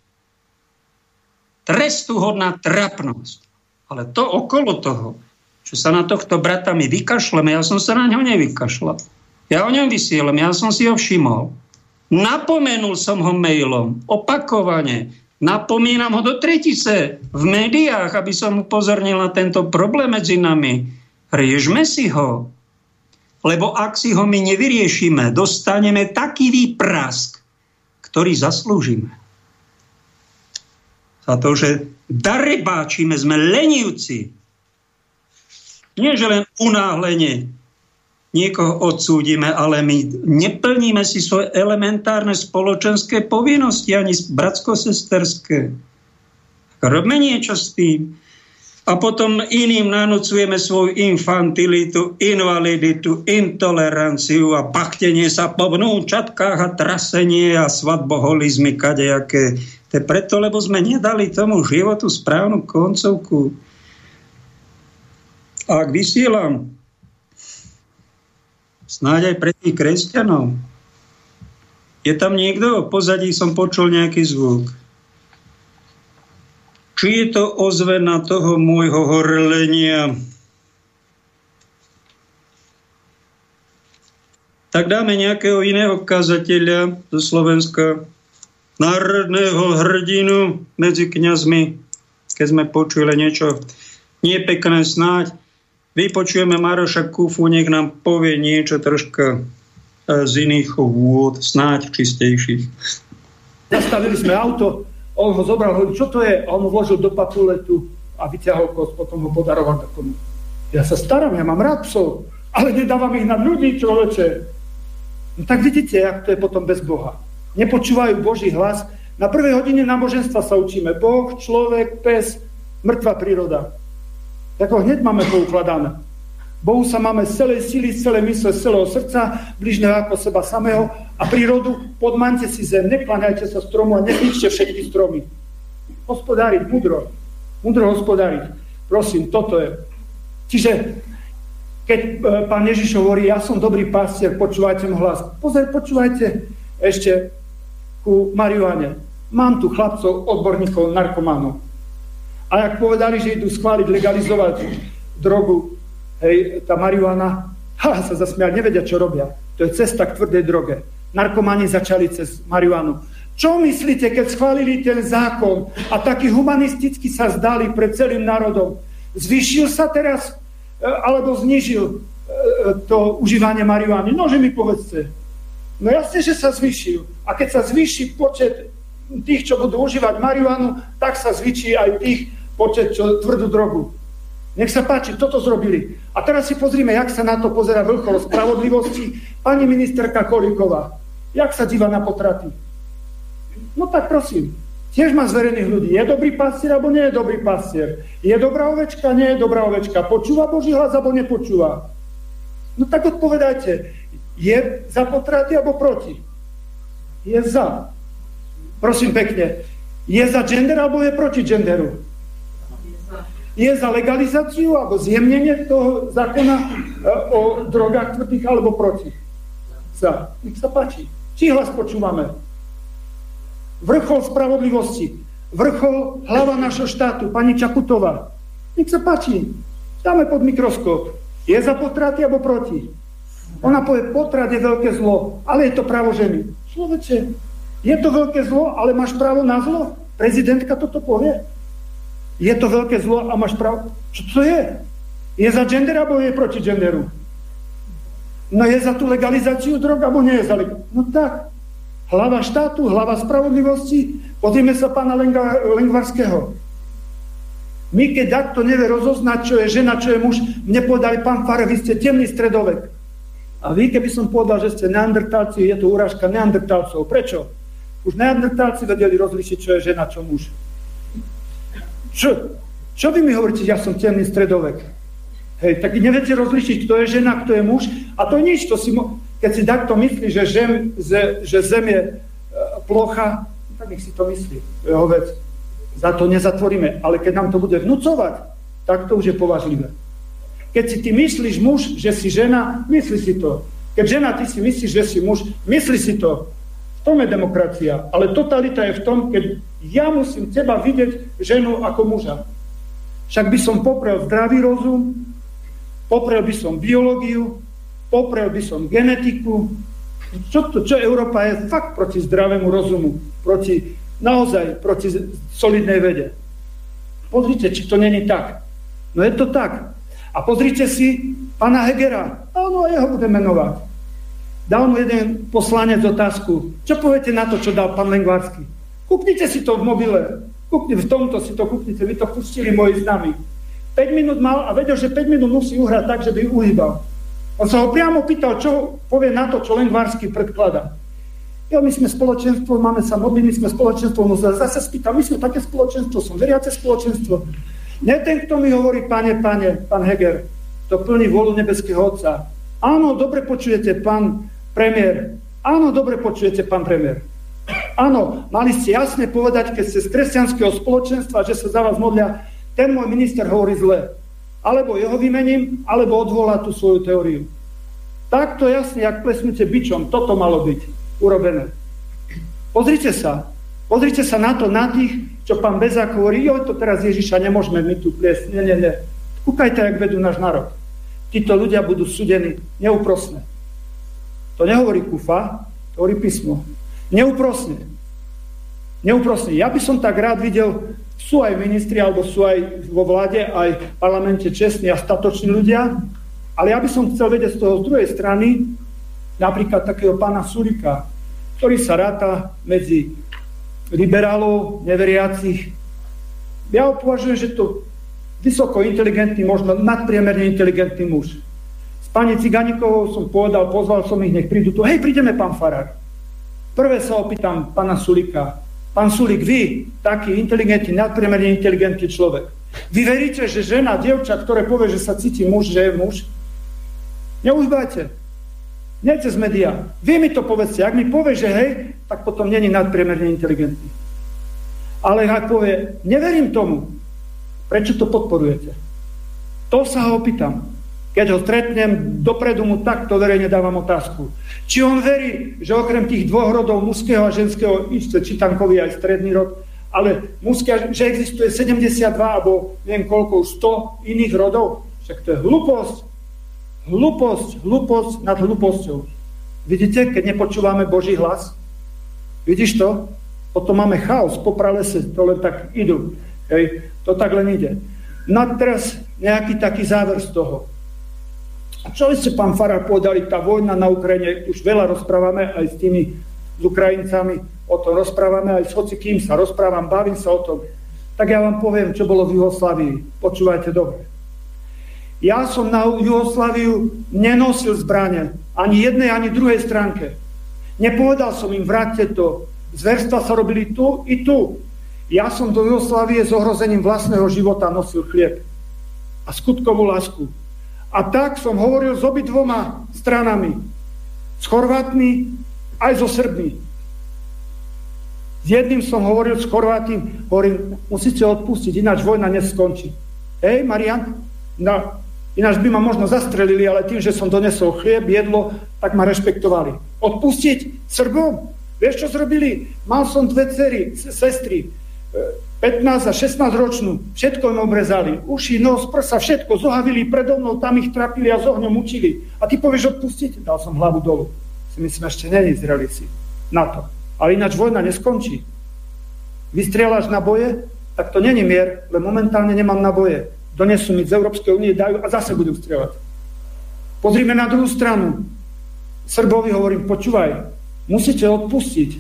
Trestuhodná trapnosť. Ale to okolo toho, čo sa na tohto brata my vykašleme, ja som sa na ňo nevykašľal. Ja o ňom vysielam, ja som si ho všimol. Napomenul som ho mailom, opakovane. Napomínam ho do tretice v médiách, aby som upozornil na tento problém medzi nami. Riešme si ho. Lebo ak si ho my nevyriešime, dostaneme taký výprask, ktorý zaslúžime. Za to, že darebáčime, sme lenivci. Nie, že len unáhlenie, niekoho odsúdime, ale my neplníme si svoje elementárne spoločenské povinnosti, ani bratsko-sesterské. Robme niečo s tým. A potom iným nanúcujeme svoju infantilitu, invaliditu, intoleranciu a pachtenie sa po vnúčatkách a trasenie a svadboholizmy kadejaké. To je preto, lebo sme nedali tomu životu správnu koncovku. A ak vysielam Snáď aj pre tých kresťanov. Je tam niekto? Pozadí som počul nejaký zvuk. Či je to ozvena toho môjho horlenia? Tak dáme nejakého iného kazateľa zo Slovenska, národného hrdinu medzi kňazmi, keď sme počuli niečo nepekné snáď vypočujeme Maroša Kufu, nech nám povie niečo troška e, z iných vôd, snáď čistejších. Zastavili sme auto, on ho zobral, hovorí, čo to je? A on ho vložil do papuletu a vyťahol kos, potom ho podaroval takomu. Ja sa starám, ja mám rád psov, ale nedávam ich na ľudí, človeče. No tak vidíte, jak to je potom bez Boha. Nepočúvajú Boží hlas. Na prvej hodine náboženstva sa učíme. Boh, človek, pes, mŕtva príroda. Tak ho hneď máme poukladané. Bohu sa máme z celej sily, z celej mysle, z celého srdca, bližného ako seba samého a prírodu podmante si zem, nekláňajte sa stromu a nechničte všetky stromy. Hospodáriť mudro, mudro hospodáriť. Prosím, toto je. Čiže Keď e, pán Ježiš hovorí, ja som dobrý pastier, počúvajte mu hlas. Pozor, počúvajte ešte ku marihuane. Mám tu chlapcov, odborníkov, narkománov. A ak povedali, že idú schváliť, legalizovať drogu, hej, tá marihuana, ha, sa zasmiali, nevedia, čo robia. To je cesta k tvrdej droge. Narkomani začali cez marihuanu. Čo myslíte, keď schválili ten zákon a taký humanisticky sa zdali pred celým národom? Zvýšil sa teraz e, alebo znižil e, to užívanie marihuany? No, že mi povedzte. No jasne, že sa zvýšil. A keď sa zvýši počet tých, čo budú užívať marihuanu, tak sa zvýši aj tých počet, čo tvrdú drogu. Nech sa páči, toto zrobili. A teraz si pozrime, jak sa na to pozera vrchol spravodlivosti. Pani ministerka Kolíková, jak sa díva na potraty? No tak prosím, tiež má zverených ľudí. Je dobrý pastier, alebo nie je dobrý pastier? Je dobrá ovečka, nie je dobrá ovečka? Počúva Boží hlas, alebo nepočúva? No tak odpovedajte, je za potraty, alebo proti? Je za. Prosím pekne, je za gender, alebo je proti genderu? Je za legalizáciu alebo zjemnenie toho zákona e, o drogách tvrdých, alebo proti? Za. Nech sa páči. Či hlas počúvame? vrchol spravodlivosti, vrchol hlava našho štátu, pani Čaputová. Nech sa páči, dáme pod mikroskop. Je za potraty alebo proti? Ona povie, potrat je veľké zlo, ale je to právo ženy. Človeče, je to veľké zlo, ale máš právo na zlo? Prezidentka toto povie? Je to veľké zlo a máš právo... Čo to je? Je za gender alebo je proti genderu? No je za tú legalizáciu drog alebo nie je za legalizáciu? No tak, hlava štátu, hlava spravodlivosti, pozrieme sa pána Lengvarského. My, keď takto nevie rozoznať, čo je žena, čo je muž, mne povedali, pán Fare, vy ste temný stredovek. A vy, keby som povedal, že ste neandertálci, je to úražka neandertálcov. Prečo? Už neandertálci vedeli rozlišiť, čo je žena, čo muž. Čo? Čo vy mi hovoríte, ja som temný stredovek? Hej, tak neviete rozlišiť, kto je žena, kto je muž. A to nič, to si mo- keď si takto myslí, že, žem, že, že zem je e, plocha, tak nech si to myslí. jeho vec. Za to nezatvoríme. Ale keď nám to bude vnúcovať, tak to už je považlivé. Keď si ty myslíš muž, že si žena, myslí si to. Keď žena, ty si myslíš, že si muž, myslí si to. V tom je demokracia. Ale totalita je v tom, keď ja musím teba vidieť ženu ako muža. Však by som poprel zdravý rozum, poprel by som biológiu, poprel by som genetiku. Čo, to, čo Európa je fakt proti zdravému rozumu, proti, naozaj proti solidnej vede. Pozrite, či to není tak. No je to tak. A pozrite si pána Hegera. Áno, jeho bude menovať. Dal mu jeden poslanec otázku. Čo poviete na to, čo dal pán Lengvarský? Kúknite si to v mobile. Kúknite, v tomto si to kúknite. Vy to pustili moji známi. 5 minút mal a vedel, že 5 minút musí uhrať tak, že by uhýbal. On sa ho priamo pýtal, čo povie na to, čo Lengvarsky predkladá. Jo, my sme spoločenstvo, máme sa modliť, my sme spoločenstvo, no zase spýtam, my sme také spoločenstvo, som veriace spoločenstvo. Nie ten, kto mi hovorí, pane, pane, pán Heger, to plní volu nebeského Otca. Áno, dobre počujete, pán premiér. Áno, dobre počujete, pán premiér. Áno, mali ste jasne povedať, keď ste z kresťanského spoločenstva, že sa za vás modlia, ten môj minister hovorí zle alebo jeho vymením, alebo odvolá tú svoju teóriu. Takto jasne, jak plesnúte bičom, toto malo byť urobené. Pozrite sa, pozrite sa na to, na tých, čo pán Bezák hovorí, jo, to teraz Ježiša nemôžeme my tu pliesť, nie, nie, nie. Kúkajte, jak vedú náš národ. Títo ľudia budú súdení neúprosne. To nehovorí kufa, to hovorí písmo. Neúprosne. Neúprosne. Ja by som tak rád videl sú aj ministri, alebo sú aj vo vláde, aj v parlamente čestní a statoční ľudia, ale ja by som chcel vedieť z toho z druhej strany, napríklad takého pána Surika, ktorý sa ráta medzi liberálov, neveriacich. Ja ho považujem, že to vysoko inteligentný, možno nadpriemerne inteligentný muž. S pani Ciganikovou som povedal, pozval som ich, nech prídu tu. Hej, prídeme, pán Farár. Prvé sa opýtam pána Sulika, Pán Sulik, vy, taký inteligentný, nadpriemerne inteligentný človek, vy veríte, že žena, dievča, ktoré povie, že sa cíti muž, že je muž? Neužívajte. Nie cez médiá. Vy mi to povedzte. Ak mi povie, že hej, tak potom není nadpriemerne inteligentný. Ale ak povie, neverím tomu, prečo to podporujete? To sa ho opýtam. Keď ho stretnem, dopredu mu takto verejne dávam otázku. Či on verí, že okrem tých dvoch rodov, mužského a ženského, isté čitankový aj stredný rod, ale mužské, že existuje 72 alebo neviem koľko, 100 iných rodov. Však to je hlúposť. Hlúposť, hlúposť nad hlúposťou. Vidíte, keď nepočúvame Boží hlas? Vidíš to? Potom máme chaos po pralese, to len tak idú. Hej, to tak len ide. No a teraz nejaký taký záver z toho. Čo ste, pán Farár, povedali, tá vojna na Ukrajine, už veľa rozprávame aj s tými s Ukrajincami, o tom rozprávame aj s kým sa rozprávam, bavím sa o tom. Tak ja vám poviem, čo bolo v Jugoslávii. Počúvajte dobre. Ja som na Jugosláviu nenosil zbrane, ani jednej, ani druhej stránke. Nepovedal som im, vráťte to. Zverstva sa robili tu i tu. Ja som do Jugoslávie s ohrozením vlastného života nosil chlieb a skutkovú lásku. A tak som hovoril s obidvoma stranami. S Chorvátmi aj so Srbmi. S jedným som hovoril s Chorvátím, hovorím, musíte odpustiť, ináč vojna neskončí. Hej, Marian, no, ináč by ma možno zastrelili, ale tým, že som donesol chlieb, jedlo, tak ma rešpektovali. Odpustiť Srbom? Vieš, čo zrobili? Mal som dve cery, sestry, 15 a 16 ročnú, všetko im obrezali, uši, nos, prsa, všetko, zohavili predo mnou, tam ich trapili a z ohňom učili. A ty povieš odpustiť? Dal som hlavu dolu. Si myslím, ešte není zreli si na to. Ale ináč vojna neskončí. Vystrieľaš na boje, tak to není mier, ale momentálne nemám na boje. Donesú mi z Európskej únie, dajú a zase budú strieľať. Pozrime na druhú stranu. Srbovi hovorím, počúvaj, musíte odpustiť.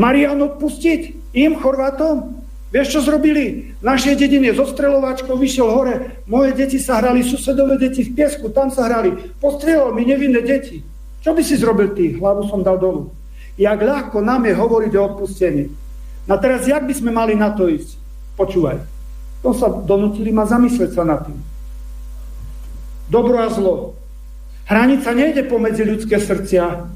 Marian odpustiť? Im, Chorvátom? Vieš, čo zrobili? V našej dedine so strelovačkou vyšiel hore, moje deti sa hrali, susedové deti v piesku, tam sa hrali. Postrieľal mi nevinné deti. Čo by si zrobil ty? Hlavu som dal dolu. Jak ľahko nám je hovoriť o odpustení. No teraz, jak by sme mali na to ísť? Počúvaj. To sa donútili ma zamyslieť sa nad tým. Dobro a zlo. Hranica nejde pomedzi ľudské srdcia.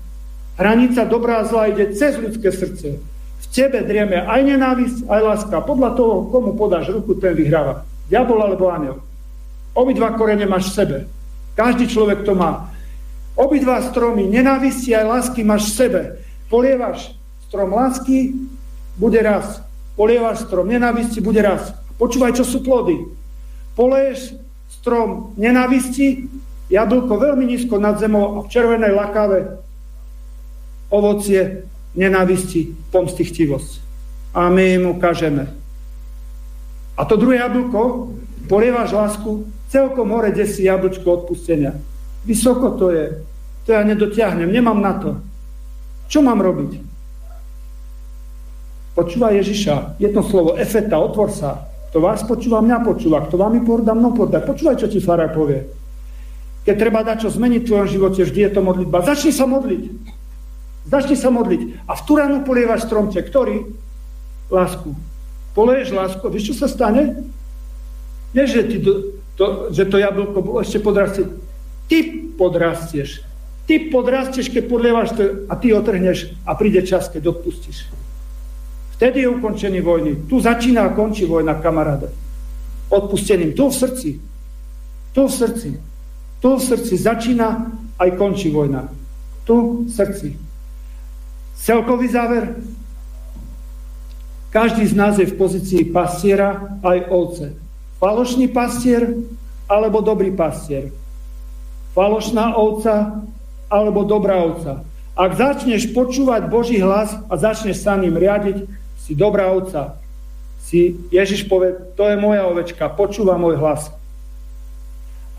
Hranica dobrá a zla ide cez ľudské srdce tebe drieme aj nenávisť, aj láska. Podľa toho, komu podáš ruku, ten vyhráva. Diabol alebo aniel. Obidva korene máš v sebe. Každý človek to má. Obidva stromy nenávisti aj lásky máš v sebe. Polievaš strom lásky, bude raz. Polievaš strom nenávisti, bude raz. Počúvaj, čo sú plody. Poleješ strom nenávisti, jablko veľmi nízko nad zemou a v červenej lakave ovocie nenávisti, pomsty. A my im ukážeme. A to druhé jablko, polievaš lásku, celkom hore desí jablčko odpustenia. Vysoko to je. To ja nedotiahnem, nemám na to. Čo mám robiť? Počúva Ježiša, jedno slovo, efeta, otvor sa. Kto vás počúva, mňa počúva. Kto vám porda, mnou porda. Počúvaj, čo ti farár povie. Keď treba dať čo zmeniť v tvojom živote, vždy je to modlitba. Začni sa modliť. Začni sa modliť. A v tú ránu polievaš stromček. Ktorý? Lásku. Poleješ lásku. Vieš, čo sa stane? Nie, že, ty to, to, že to jablko ešte podrastie. Ty podrastieš. Ty podrastieš, keď podlievaš to a ty otrhneš a príde čas, keď odpustíš. Vtedy je ukončený vojny. Tu začína a končí vojna, kamaráde. Odpustením. Tu v srdci. Tu v srdci. Tu v srdci začína aj končí vojna. Tu v srdci. Celkový záver. Každý z nás je v pozícii pastiera aj ovce. Falošný pastier alebo dobrý pastier. Falošná ovca alebo dobrá ovca. Ak začneš počúvať Boží hlas a začneš sa ním riadiť, si dobrá ovca. Si, Ježiš povie, to je moja ovečka, počúva môj hlas.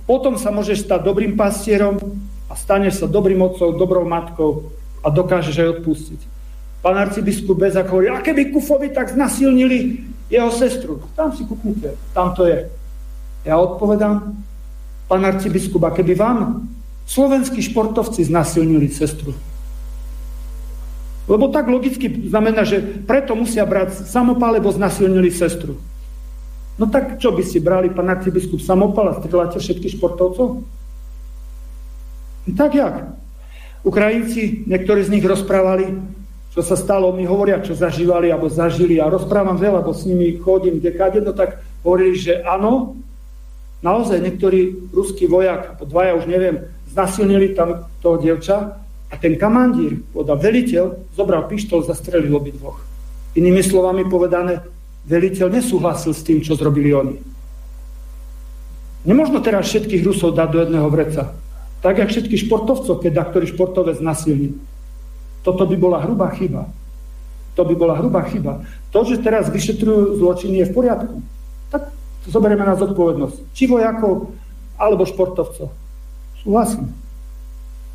Potom sa môžeš stať dobrým pastierom a staneš sa dobrým otcom, dobrou matkou a dokážeš aj odpustiť. Pán arcibiskup Bezak hovorí, a keby Kufovi tak znasilnili jeho sestru, tam si kúpnite, tam to je. Ja odpovedám, pán arcibiskup, a keby vám slovenskí športovci znasilnili sestru, lebo tak logicky znamená, že preto musia brať samopal, lebo znasilnili sestru. No tak čo by si brali, pán arcibiskup, samopal a strieľate všetkých športovcov? Tak jak? Ukrajinci, niektorí z nich rozprávali, čo sa stalo, mi hovoria, čo zažívali alebo zažili a rozprávam veľa, bo s nimi chodím dekade, no tak hovorili, že áno, naozaj niektorý ruský vojak, alebo dvaja už neviem, znasilnili tam toho dievča a ten kamandír, povedal, veliteľ, zobral pištol, zastrelil obidvoch. Inými slovami povedané, veliteľ nesúhlasil s tým, čo zrobili oni. Nemožno teraz všetkých Rusov dať do jedného vreca. Tak, jak všetkých športovcov, keď ktorý športovec nasilní. Toto by bola hrubá chyba. To by bola hrubá chyba. To, že teraz vyšetrujú zločiny, je v poriadku. Tak zoberieme na zodpovednosť. Či vojakov, alebo športovcov. Súhlasím.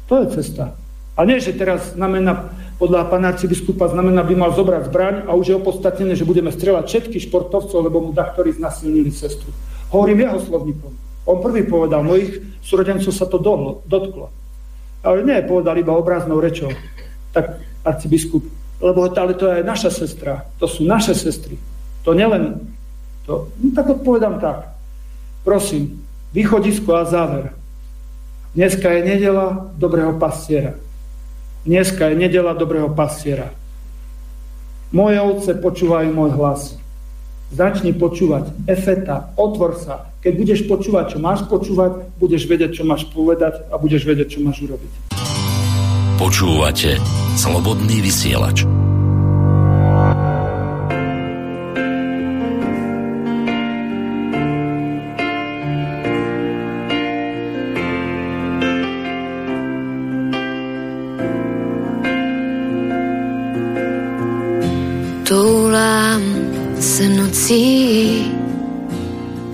To je cesta. A nie, že teraz znamená, podľa pána arcibiskupa znamená, by mal zobrať zbraň a už je opodstatnené, že budeme strelať všetkých športovcov, lebo mu da, ktorí znasilnili sestru. Hovorím jeho slovníkom. On prvý povedal, mojich súrodencov sa to dohlo, dotklo. Ale nie, povedal iba obraznou rečou. Tak arcibiskup, lebo ale to je naša sestra, to sú naše sestry. To nielen, to, no tak odpovedám tak. Prosím, východisko a záver. Dneska je nedela dobrého pastiera. Dneska je nedela dobrého pastiera. Moje ovce počúvajú môj hlas. Začni počúvať. Efeta, otvor sa. Keď budeš počúvať, čo máš počúvať, budeš vedieť, čo máš povedať a budeš vedieť, čo máš urobiť. Počúvate Slobodný vysielač. Nocí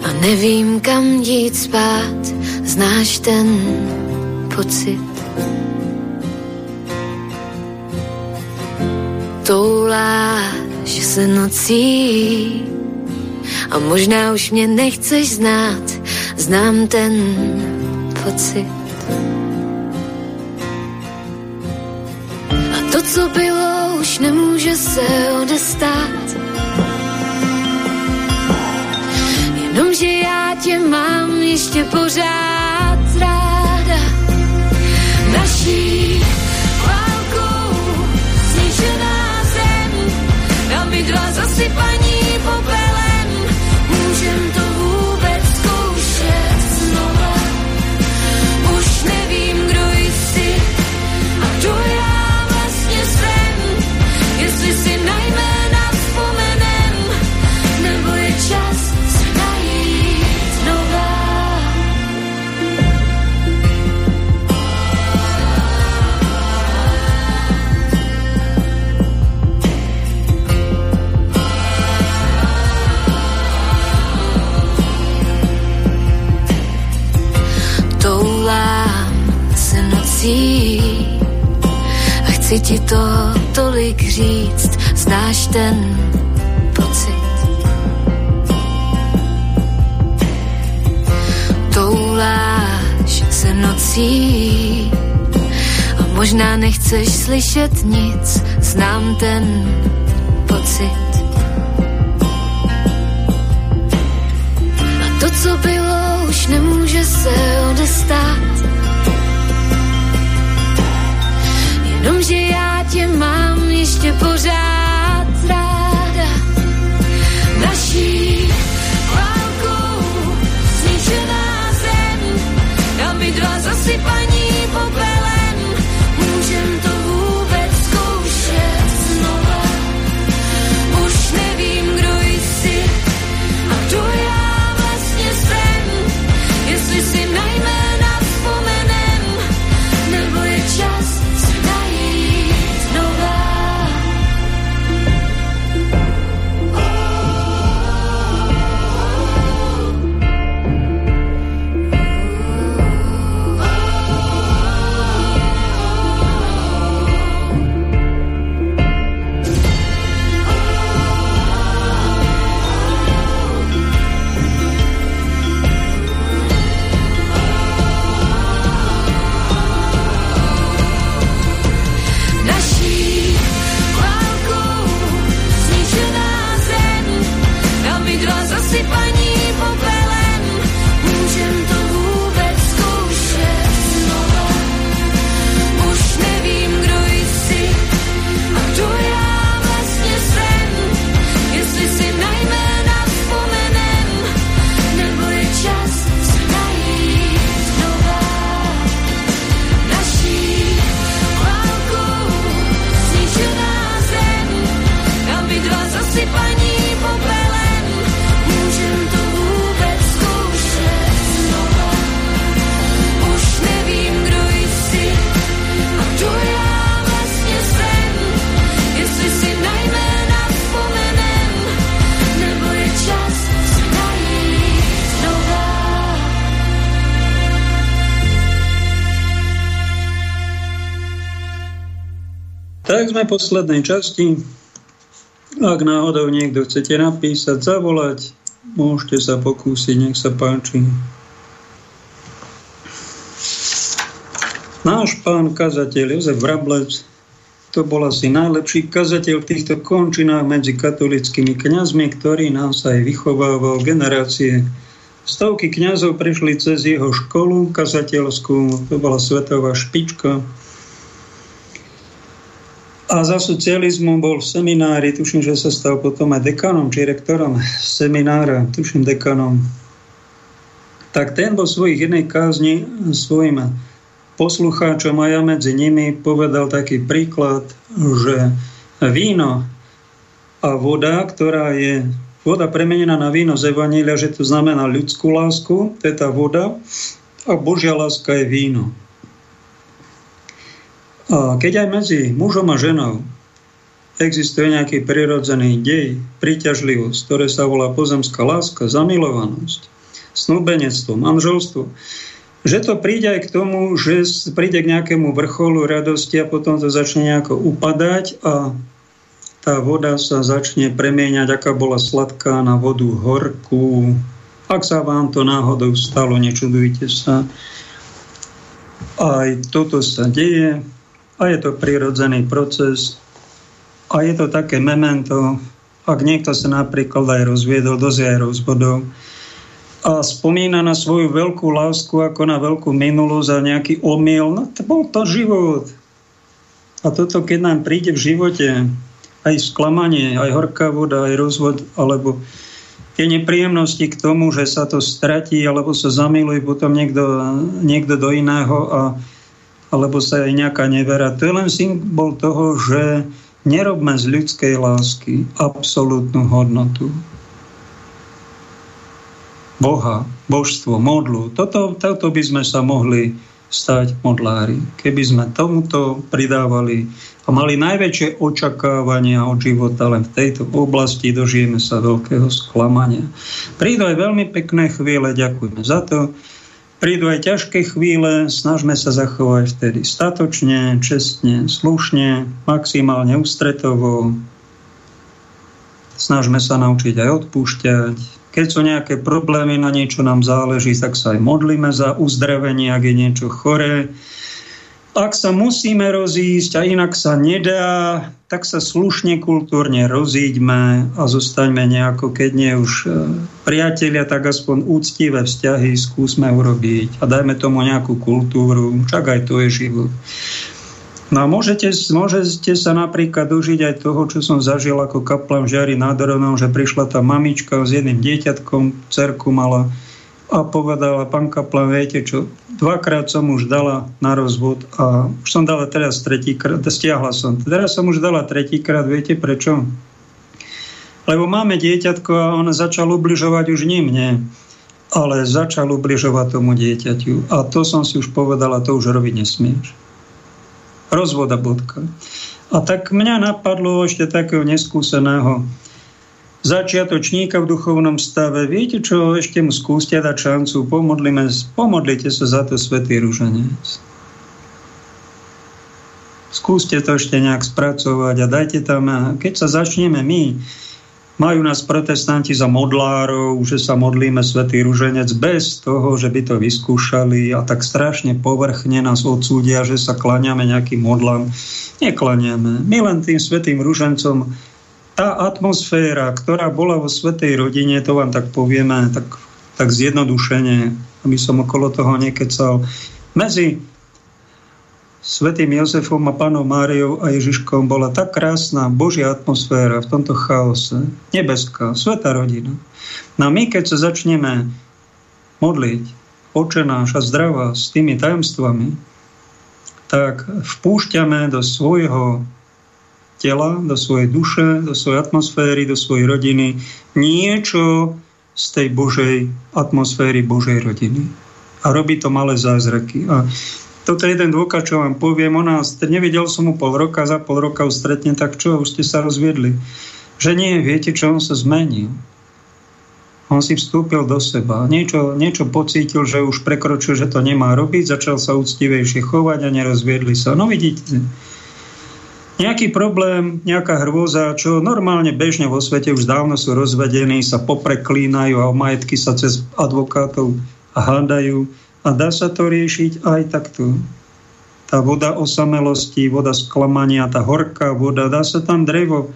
a nevím, kam jít spát. Znáš ten pocit? Touláš se nocí a možná už mě nechceš znát. Znám ten pocit. A to, co bylo, už nemůže se odestát Jenomže já tě mám ještě pořád ráda. Naší válkou zničená zem, my dva zasypaní ti to tolik říct, znáš ten pocit. Touláš se nocí a možná nechceš slyšet nic, znám ten pocit. A to, co bylo, už nemůže se odestát. Jenomže já tě mám ještě pořád ráda. Naší Tak sme v poslednej časti. Ak náhodou niekto chcete napísať, zavolať, môžete sa pokúsiť, nech sa páči. Náš pán kazateľ Jozef Vrablec to bol asi najlepší kazateľ v týchto končinách medzi katolickými kňazmi, ktorý nás aj vychovával generácie. Stovky kňazov prešli cez jeho školu kazateľskú, to bola svetová špička. A za socializmu bol v seminári, tuším, že sa stal potom aj dekanom, či rektorom seminára, tuším dekanom. Tak ten vo svojich jednej kázni svojim poslucháčom a ja medzi nimi povedal taký príklad, že víno a voda, ktorá je voda premenená na víno z Evanília, že to znamená ľudskú lásku, to je tá voda, a Božia láska je víno. Keď aj medzi mužom a ženou existuje nejaký prirodzený dej, príťažlivosť, ktoré sa volá pozemská láska, zamilovanosť, snúbenectvo, manželstvo, že to príde aj k tomu, že príde k nejakému vrcholu radosti a potom to začne nejako upadať a tá voda sa začne premieňať, aká bola sladká na vodu horkú. Ak sa vám to náhodou stalo, nečudujte sa. Aj toto sa deje a je to prirodzený proces a je to také memento, ak niekto sa napríklad aj rozviedol, dosť aj rozvodov, a spomína na svoju veľkú lásku ako na veľkú minulosť a nejaký omyl. No to bol to život. A toto, keď nám príde v živote, aj sklamanie, aj horká voda, aj rozvod, alebo tie nepríjemnosti k tomu, že sa to stratí, alebo sa zamiluje potom niekto, niekto do iného, a, alebo sa aj nejaká nevera. To je len symbol toho, že nerobme z ľudskej lásky absolútnu hodnotu. Boha, božstvo, modlu. Toto, toto by sme sa mohli stať modlári. Keby sme tomuto pridávali a mali najväčšie očakávania od života len v tejto oblasti, dožijeme sa veľkého sklamania. Prídu aj veľmi pekné chvíle, ďakujeme za to. Prídu aj ťažké chvíle, snažme sa zachovať vtedy statočne, čestne, slušne, maximálne ústretovo. Snažme sa naučiť aj odpúšťať, keď sú nejaké problémy, na niečo nám záleží, tak sa aj modlíme za uzdravenie, ak je niečo choré. Ak sa musíme rozísť a inak sa nedá, tak sa slušne, kultúrne rozíďme a zostaňme nejako, keď nie už e, priatelia, tak aspoň úctivé vzťahy skúsme urobiť a dajme tomu nejakú kultúru, čak aj to je život. No a môžete, môžete sa napríklad užiť aj toho, čo som zažil ako kaplan v Žiari nad Ronom, že prišla tá mamička s jedným dieťatkom, cerku mala a povedala, pán kaplan, viete čo, dvakrát som už dala na rozvod a už som dala teraz tretíkrát, stiahla som. Teraz som už dala tretíkrát, viete prečo? Lebo máme dieťatko a on začal ubližovať už nie mne, ale začal ubližovať tomu dieťaťu. A to som si už povedala, to už robiť nesmieš rozvoda bodka. A tak mňa napadlo ešte takého neskúseného začiatočníka v duchovnom stave. Viete čo, ešte mu skúste dať šancu, pomodlíme, pomodlite sa za to Svetý Ruženec. Skúste to ešte nejak spracovať a dajte tam, keď sa začneme my majú nás protestanti za modlárov, že sa modlíme Svetý Ruženec bez toho, že by to vyskúšali a tak strašne povrchne nás odsúdia, že sa klaniame nejakým modlám. Neklaniame. My len tým Svetým Ružencom tá atmosféra, ktorá bola vo Svetej rodine, to vám tak povieme, tak, tak zjednodušene, aby som okolo toho nekecal, medzi svetým Jozefom a pánom Máriou a Ježiškom bola tak krásna Božia atmosféra v tomto chaose. Nebeská, sveta rodina. No a my, keď sa začneme modliť, oče náš a zdravá s tými tajomstvami, tak vpúšťame do svojho tela, do svojej duše, do svojej atmosféry, do svojej rodiny niečo z tej Božej atmosféry Božej rodiny. A robí to malé zázraky. A toto je jeden dôkaz, čo vám poviem o. Nevidel som mu pol roka, za pol roka už stretne, tak čo, už ste sa rozviedli. Že nie, viete, čo on sa zmenil. On si vstúpil do seba. Niečo, niečo pocítil, že už prekročil, že to nemá robiť, začal sa úctivejšie chovať a nerozviedli sa. No vidíte, nejaký problém, nejaká hrôza, čo normálne bežne vo svete už dávno sú rozvedení, sa popreklínajú a o majetky sa cez advokátov hádajú a dá sa to riešiť aj takto. Tá voda osamelosti, voda sklamania, tá horká voda, dá sa tam drevo.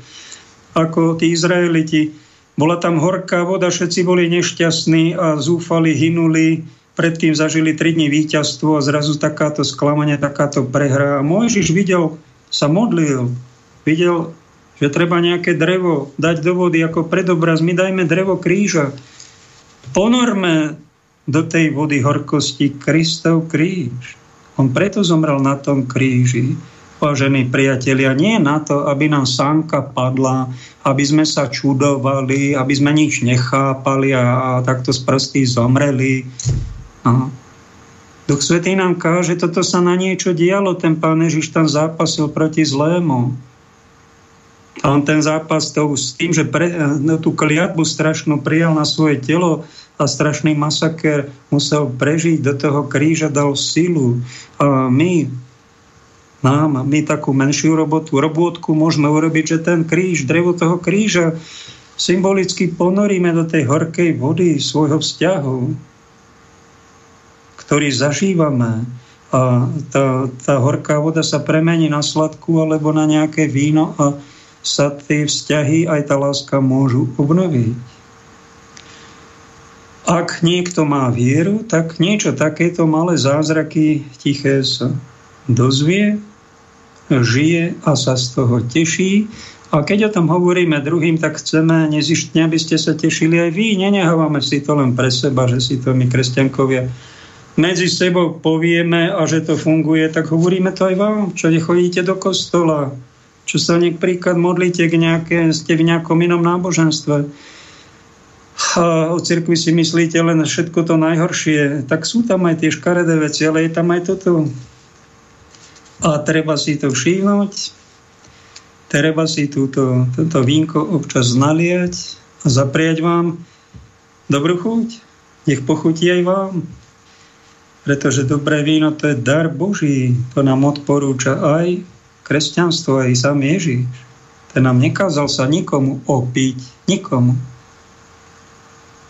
Ako tí Izraeliti, bola tam horká voda, všetci boli nešťastní a zúfali, hynuli, predtým zažili 3 dní víťazstvo a zrazu takáto sklamanie, takáto prehra. A Mojžiš videl sa modlil, videl, že treba nejaké drevo dať do vody ako predobraz. My dajme drevo kríža. Ponorme do tej vody horkosti Kristov kríž. On preto zomrel na tom kríži. Vážení priatelia, nie na to, aby nám sánka padla, aby sme sa čudovali, aby sme nič nechápali a, a takto z prstí zomreli. No. Duch Svetý nám káže, toto sa na niečo dialo. Ten pán Ježiš tam zápasil proti zlému. A on ten zápas to s tým, že pre, no, tú kliatbu strašnú prijal na svoje telo a strašný masaker musel prežiť, do toho kríža dal silu. A my, nám, my takú menšiu robotu, robotku môžeme urobiť, že ten kríž, drevo toho kríža symbolicky ponoríme do tej horkej vody svojho vzťahu ktorý zažívame, a tá, tá horká voda sa premení na sladkú alebo na nejaké víno a sa tie vzťahy aj tá láska môžu obnoviť. Ak niekto má vieru, tak niečo takéto malé zázraky tiché sa dozvie, žije a sa z toho teší. A keď o tom hovoríme druhým, tak chceme nezištne, aby ste sa tešili aj vy. Nenehávame si to len pre seba, že si to my, kresťankovia, medzi sebou povieme a že to funguje, tak hovoríme to aj vám, čo nechodíte do kostola, čo sa príklad modlíte, k nejaké, ste v nejakom inom náboženstve. A o cirkvi si myslíte len všetko to najhoršie, tak sú tam aj tie škaredé veci, ale je tam aj toto. A treba si to všímať, treba si túto, toto vínko občas naliať a zapriať vám dobrú chuť. Nech pochutí aj vám pretože dobré víno to je dar Boží. To nám odporúča aj kresťanstvo, aj sám Ježiš. Ten nám nekázal sa nikomu opiť, nikomu.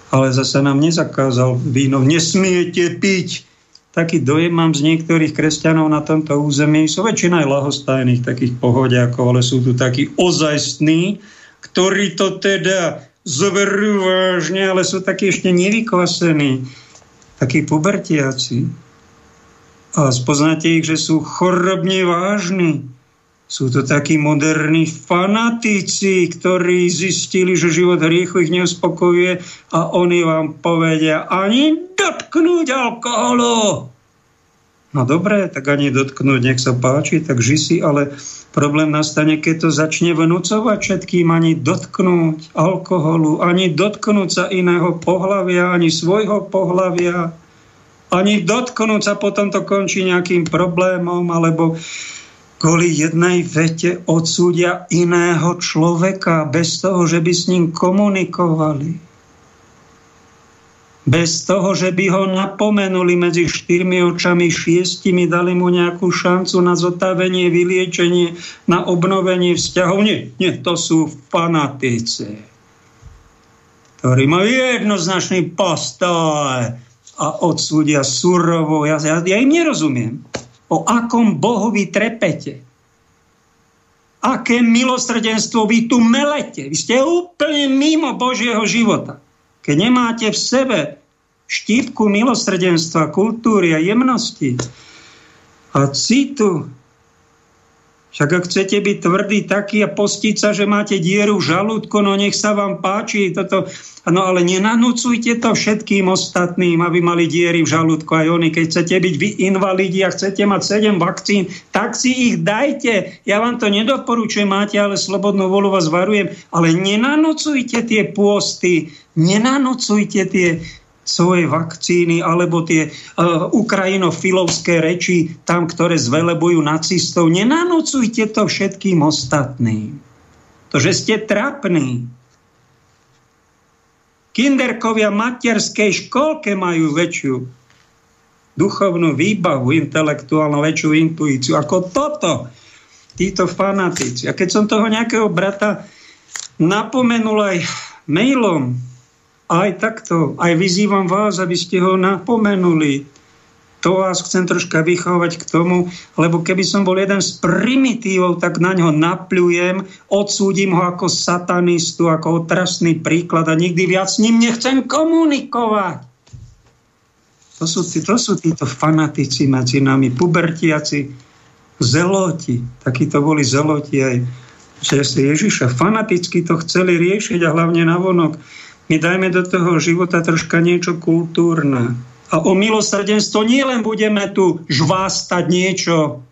Ale zase nám nezakázal víno. Nesmiete piť. Taký dojem mám z niektorých kresťanov na tomto území. Sú väčšina aj lahostajných takých pohodiakov, ale sú tu takí ozajstní, ktorí to teda zoberú vážne, ale sú takí ešte nevykvasení takí pubertiaci. A spoznáte ich, že sú chorobne vážni. Sú to takí moderní fanatici, ktorí zistili, že život hriechu ich neuspokojuje a oni vám povedia ani dotknúť alkoholu. No dobre, tak ani dotknúť, nech sa páči, tak ži si, ale Problém nastane, keď to začne vnúcovať všetkým ani dotknúť alkoholu, ani dotknúť sa iného pohlavia, ani svojho pohlavia, ani dotknúť sa potom to končí nejakým problémom, alebo kvôli jednej vete odsúdia iného človeka bez toho, že by s ním komunikovali bez toho, že by ho napomenuli medzi štyrmi očami, šiestimi, dali mu nejakú šancu na zotavenie, vyliečenie, na obnovenie vzťahov. Nie, nie, to sú fanatici, ktorí majú jednoznačný postoj a odsúdia surovo. Ja, ja, ja im nerozumiem. O akom Bohu vy trepete? Aké milosrdenstvo vy tu melete? Vy ste úplne mimo Božieho života. Keď nemáte v sebe štípku milosrdenstva, kultúry a jemnosti a citu, však ak chcete byť tvrdý taký a postiť sa, že máte dieru v žalúdku, no nech sa vám páči toto. No ale nenanúcujte to všetkým ostatným, aby mali diery v žalúdku aj oni. Keď chcete byť vy invalidi a chcete mať 7 vakcín, tak si ich dajte. Ja vám to nedoporučujem, máte ale slobodnú volu, vás varujem. Ale nenanúcujte tie pôsty, nenanúcujte tie svoje vakcíny alebo tie uh, ukrajinofilovské reči tam, ktoré zvelebujú nacistov. Nenanocujte to všetkým ostatným. To, že ste trapní. Kinderkovia materskej školke majú väčšiu duchovnú výbavu, intelektuálnu, väčšiu intuíciu ako toto. títo fanatici. A keď som toho nejakého brata napomenul aj mailom, aj takto, aj vyzývam vás, aby ste ho napomenuli. To vás chcem troška vychovať k tomu, lebo keby som bol jeden z primitívov, tak na ňo napľujem, odsúdim ho ako satanistu, ako otrasný príklad a nikdy viac s ním nechcem komunikovať. To sú, to sú títo fanatici medzi nami, pubertiaci, zeloti. Takí to boli zeloti aj že si Ježiša fanaticky to chceli riešiť a hlavne na vonok. My dajme do toho života troška niečo kultúrne. A o milosrdenstvo nielen budeme tu žvástať niečo,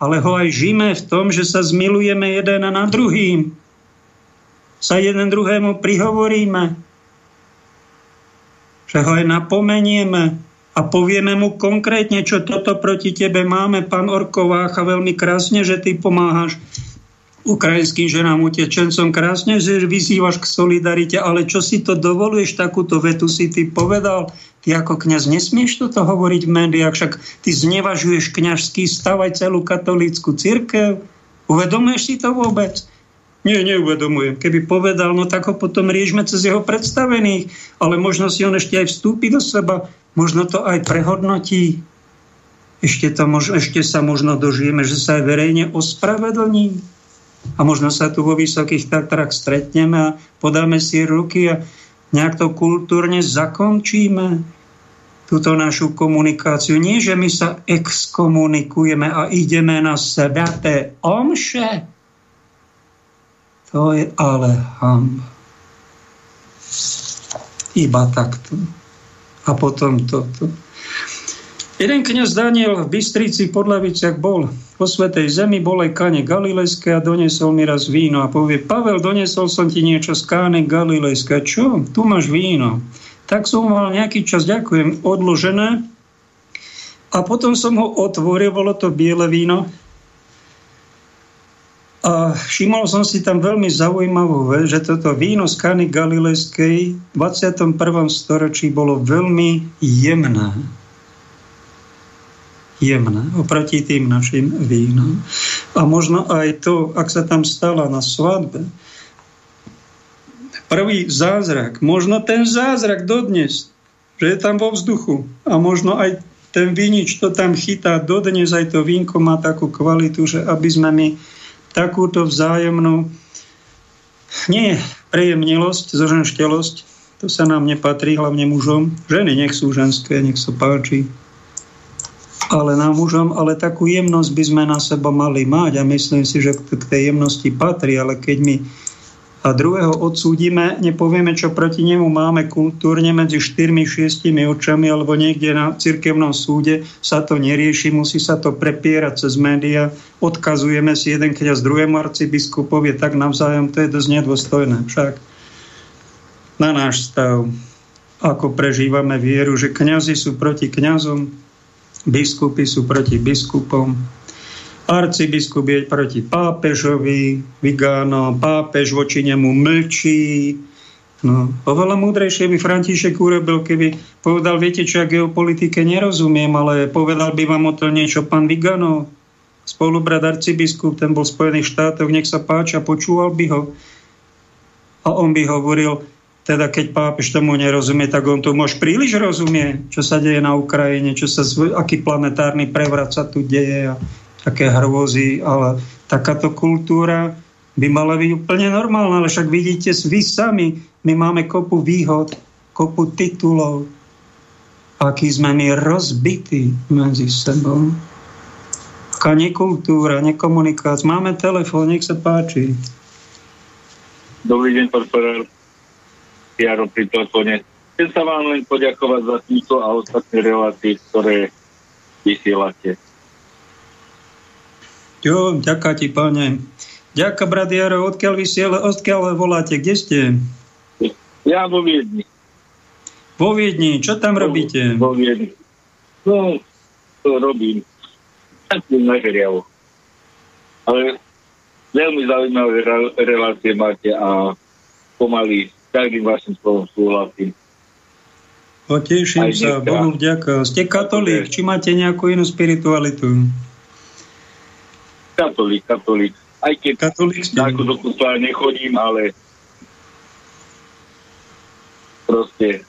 ale ho aj žijeme v tom, že sa zmilujeme jeden na druhým. Sa jeden druhému prihovoríme. Že ho aj napomenieme a povieme mu konkrétne, čo toto proti tebe máme, pán Orkovácha, veľmi krásne, že ty pomáhaš ukrajinským ženám utečencom. Krásne, že vyzývaš k solidarite, ale čo si to dovoluješ, takúto vetu si ty povedal. Ty ako kňaz nesmieš toto hovoriť v médiách, však ty znevažuješ kňažský stav aj celú katolícku církev. Uvedomuješ si to vôbec? Nie, neuvedomujem. Keby povedal, no tak ho potom riešme cez jeho predstavených, ale možno si on ešte aj vstúpi do seba, možno to aj prehodnotí. Ešte, to, ešte sa možno dožijeme, že sa aj verejne ospravedlní a možno sa tu vo Vysokých Tatrách stretneme a podáme si ruky a nejak to kultúrne zakončíme túto našu komunikáciu. Nie, že my sa exkomunikujeme a ideme na sveté omše. To je ale hamba. Iba takto. A potom toto. Jeden kniaz Daniel v Bystrici pod Laviciach bol po Svetej Zemi, bol aj kane Galilejské a donesol mi raz víno. A povie, Pavel, donesol som ti niečo z káne Galilejské. Čo? Tu máš víno. Tak som mal nejaký čas, ďakujem, odložené. A potom som ho otvoril, bolo to biele víno. A všimol som si tam veľmi zaujímavú vec, že toto víno z Kany Galilejskej v 21. storočí bolo veľmi jemné jemné oproti tým našim vínam. A možno aj to, ak sa tam stala na svadbe, prvý zázrak, možno ten zázrak dodnes, že je tam vo vzduchu a možno aj ten vinič to tam chytá dodnes, aj to vínko má takú kvalitu, že aby sme my takúto vzájomnú nie prejemnilosť, zoženštelosť, to sa nám nepatrí, hlavne mužom. Ženy nech sú ženské, nech sa páči ale na mužom, ale takú jemnosť by sme na seba mali mať a myslím si, že k tej jemnosti patrí, ale keď my a druhého odsúdime, nepovieme, čo proti nemu máme kultúrne medzi štyrmi, šiestimi očami alebo niekde na cirkevnom súde, sa to nerieši, musí sa to prepierať cez média, odkazujeme si jeden kňaz druhému arcibiskupovi, tak navzájom to je dosť nedôstojné však na náš stav, ako prežívame vieru, že kňazi sú proti kňazom, biskupy sú proti biskupom, arcibiskup je proti pápežovi, Vigáno, pápež voči nemu mlčí. No, oveľa múdrejšie by František urobil, keby povedal, viete čo, ja geopolitike nerozumiem, ale povedal by vám o to niečo pán Vigano, spolubrat arcibiskup, ten bol v Spojených štátoch, nech sa páča, počúval by ho. A on by hovoril, teda keď pápež tomu nerozumie, tak on to môž príliš rozumie, čo sa deje na Ukrajine, čo sa, aký planetárny prevrat sa tu deje a aké hrôzy, ale takáto kultúra by mala byť úplne normálna, ale však vidíte vy sami, my máme kopu výhod, kopu titulov, aký sme my rozbití medzi sebou. Aká nekultúra, nekomunikácia. Máme telefón, nech sa páči. Dobrý deň, profesor. Jaro pri telefóne. Chcem sa vám len poďakovať za túto a ostatné relácie, ktoré vysielate. Jo, ďaká ti, páne. Ďaká, brat Jaro, odkiaľ, vysiela, odkiaľ voláte, kde ste? Ja vo Viedni. Vo Viedni, čo tam vo, robíte? Vo Viedni. No, to robím. Takú materiál. Ale veľmi zaujímavé relácie máte a pomaly každým vašim slovom súhlasím. O, teším sa, Bohu vďaka. Ste katolík, či máte nejakú inú spiritualitu? Katolík, katolík. Aj keď katolík ako do kostola nechodím, ale proste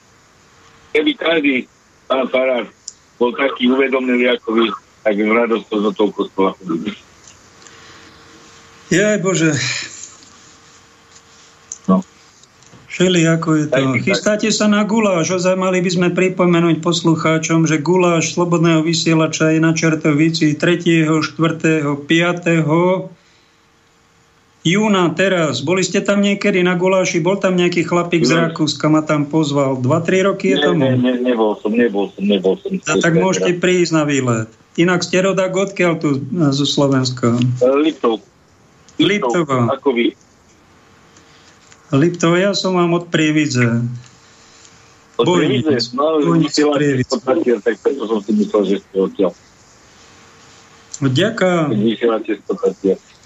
keby každý pán farár bol taký uvedomený ako vy, tak im radosť do toho kostola chodí. Jaj Bože. No. Šeli, ako je to. Chystáte sa na guláš. Ozaj mali by sme pripomenúť poslucháčom, že guláš Slobodného vysielača je na Čertovici 3., 4., 5 júna teraz. Boli ste tam niekedy na guláši? Bol tam nejaký chlapík z Rakúska, ma tam pozval. 2-3 roky je tomu? Ne, ne, nebol som, nebol som, nebol som. A tak môžete prísť na výlet. Inak ste rodak odkiaľ tu zo Slovenska? Liptov. Liptov. Ako vy? Liptov, ja som vám od Prievidze. Od Prievidze? No, vysielate tak preto som si myslel, že ste odtiaľ. Ďakujem. Vysielate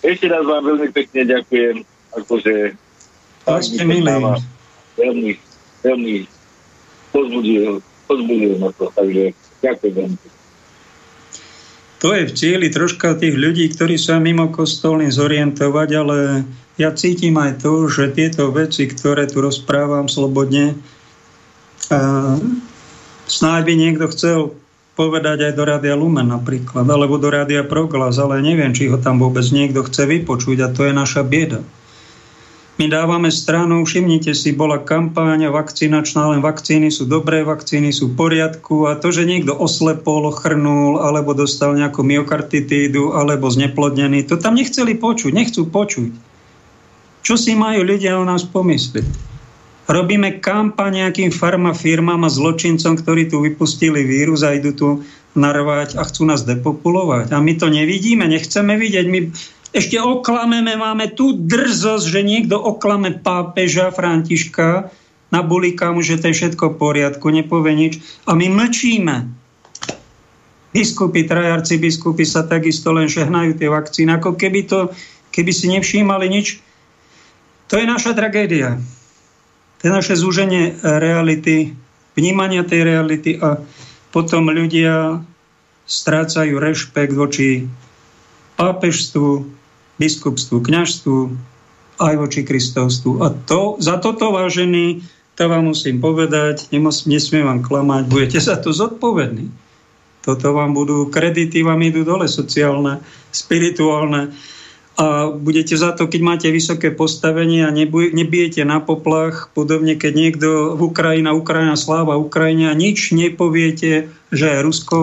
ešte raz vám veľmi pekne ďakujem. Akože tak ste milí. Veľmi, veľmi pozbudil, pozbudil ma to, takže ďakujem veľmi To je v cieli troška tých ľudí, ktorí sa mimo kostolní zorientovať, ale ja cítim aj to, že tieto veci, ktoré tu rozprávam slobodne, a snáď by niekto chcel povedať aj do Rádia Lumen napríklad, alebo do Rádia Proglas, ale neviem, či ho tam vôbec niekto chce vypočuť a to je naša bieda. My dávame stranu, všimnite si, bola kampáňa vakcinačná, len vakcíny sú dobré, vakcíny sú v poriadku a to, že niekto oslepol, chrnul alebo dostal nejakú myokarditídu alebo zneplodnený, to tam nechceli počuť, nechcú počuť. Čo si majú ľudia o nás pomyslieť? Robíme kampaň nejakým farmafirmám a zločincom, ktorí tu vypustili vírus a idú tu narvať a chcú nás depopulovať. A my to nevidíme, nechceme vidieť. My ešte oklameme, máme tu drzosť, že niekto oklame pápeža Františka, nabulíka mu, že to je všetko v poriadku, nepovie nič. A my mlčíme. Biskupy, trajarci biskupy sa takisto len žehnajú tie vakcíny, ako keby, to, keby si nevšímali nič. To je naša tragédia to je naše zúženie reality, vnímania tej reality a potom ľudia strácajú rešpekt voči pápežstvu, biskupstvu, kňažstvu, aj voči kristovstvu. A to, za toto, vážený, to vám musím povedať, nemus, nesmiem vám klamať, budete za to zodpovední. Toto vám budú, kredity vám idú dole, sociálne, spirituálne a budete za to, keď máte vysoké postavenie a nebijete na poplach, podobne keď niekto v Ukrajina, Ukrajina, sláva Ukrajina, nič nepoviete, že Rusko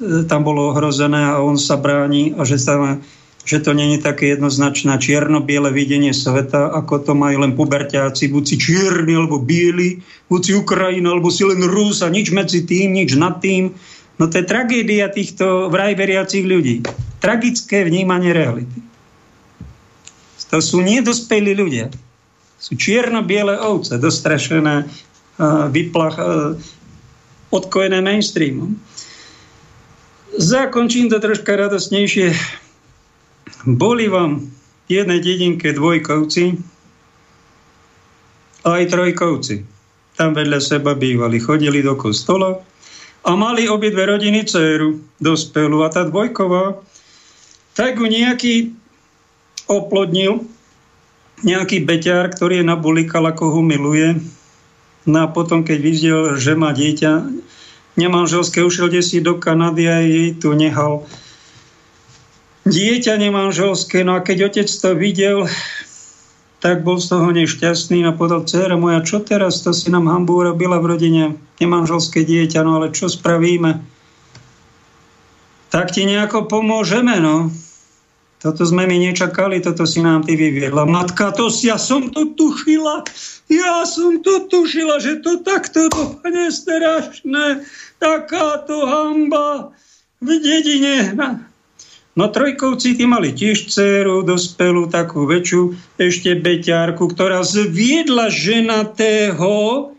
e, tam bolo ohrozené a on sa bráni a že, sa, že to není také jednoznačné čierno-biele videnie sveta, ako to majú len puberťáci, buď si čierny alebo biely, buď si Ukrajina alebo si len Rus a nič medzi tým, nič nad tým. No to je tragédia týchto vraj veriacich ľudí. Tragické vnímanie reality. To sú nedospelí ľudia. Sú čierno-biele ovce, dostrašené, vyplach, odkojené mainstreamom. Zakončím to troška radosnejšie. Boli vám v jednej dedinke dvojkovci a aj trojkovci. Tam vedľa seba bývali, chodili do kostola a mali obidve rodiny dceru, dospelú. A tá dvojková, tak ju nejaký oplodnil nejaký beťar, ktorý je nabulikal, ako ho miluje. No a potom, keď videl, že má dieťa nemanželské, ušiel si do Kanady a jej tu nehal dieťa nemanželské. No a keď otec to videl, tak bol z toho nešťastný a povedal, dcera moja, čo teraz? To si nám hambu urobila v rodine, nemanželské dieťa, no ale čo spravíme? Tak ti nejako pomôžeme, no. Toto sme my nečakali, toto si nám ty vyviedla. Matka, to ja som to tušila, ja som to tušila, že to takto dopadne strašné, takáto hamba v dedine. No trojkovci tí mali tiež dceru, dospelú, takú väčšiu, ešte beťárku, ktorá zviedla ženatého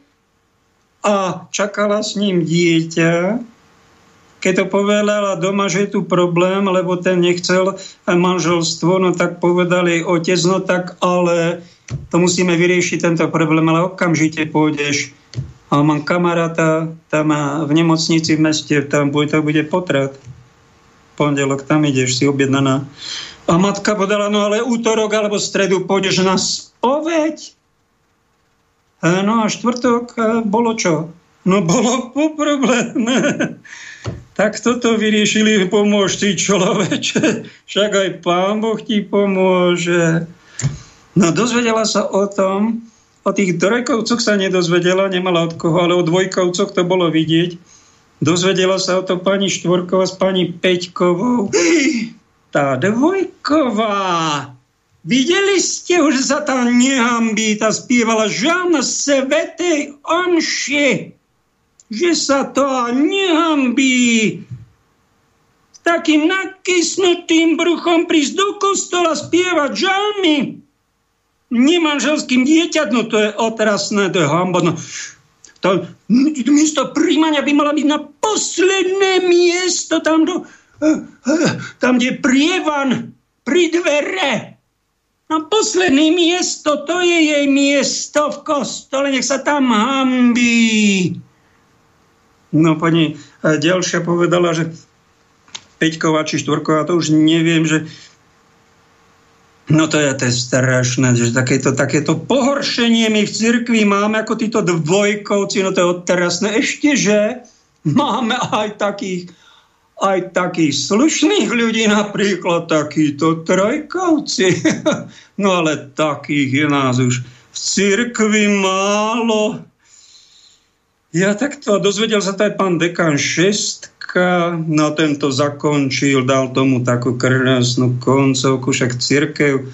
a čakala s ním dieťa keď to povedala doma, že je tu problém, lebo ten nechcel manželstvo, no tak povedal jej otec, no tak ale to musíme vyriešiť tento problém, ale okamžite pôjdeš. A mám kamaráta tam v nemocnici v meste, tam bude, to bude potrat. Pondelok tam ideš, si objednaná. A matka podala, no ale útorok alebo stredu pôjdeš na spoveď. E, no a štvrtok e, bolo čo? No bolo po probléme. tak toto vyriešili, pomôž ty človeče, však aj pán Boh ti pomôže. No dozvedela sa o tom, o tých trojkovcoch sa nedozvedela, nemala od koho, ale o dvojkovcoch to bolo vidieť. Dozvedela sa o to pani Štvorková s pani Peťkovou. [GASPS] Tá dvojková Videli ste už, sa tam nehambí, tá spievala Žana Svetej Omši, že sa to nehambí. S takým nakysnutým bruchom prísť do kostola spievať žalmy. Nemanželským dieťat, no to je otrasné, to je hamba. No, to miesto príjmania by mala byť na posledné miesto, tam, do, tam kde je prievan pri dvere No posledné miesto, to je jej miesto v kostole, nech sa tam hambí. No pani ďalšia povedala, že Peťková či Štvorková, to už neviem, že No to je, to je strašné, že takéto, takéto pohoršenie my v cirkvi máme ako títo dvojkovci, no to je odterasné. Ešte, že máme aj takých aj takých slušných ľudí, napríklad takíto trojkovci. [LAUGHS] No ale takých je nás už v cirkvi málo. Ja takto dozvedel sa to aj pán dekan Šestka, no tento zakončil, dal tomu takú krásnu koncovku, však církev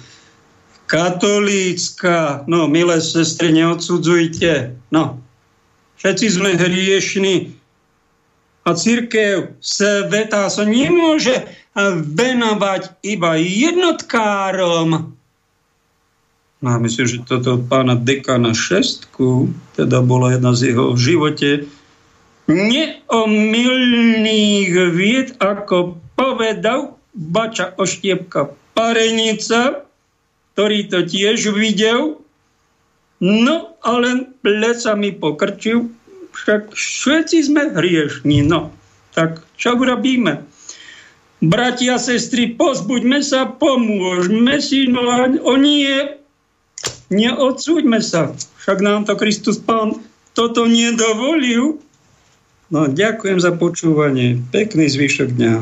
katolícka, no milé sestry, neodsudzujte, no, všetci sme hriešni, a církev sveta sa nemôže venovať iba jednotkárom. No a myslím, že toto pána dekana šestku, teda bola jedna z jeho v živote neomilných vied, ako povedal Bača Oštiepka Parenica, ktorý to tiež videl, no ale plecami pokrčil však všetci sme hriešní. No, tak čo urobíme? Bratia, sestry, pozbuďme sa, pomôžme si, no a o nie, neodsúďme sa. Však nám to Kristus Pán toto nedovolil. No, ďakujem za počúvanie. Pekný zvyšok dňa.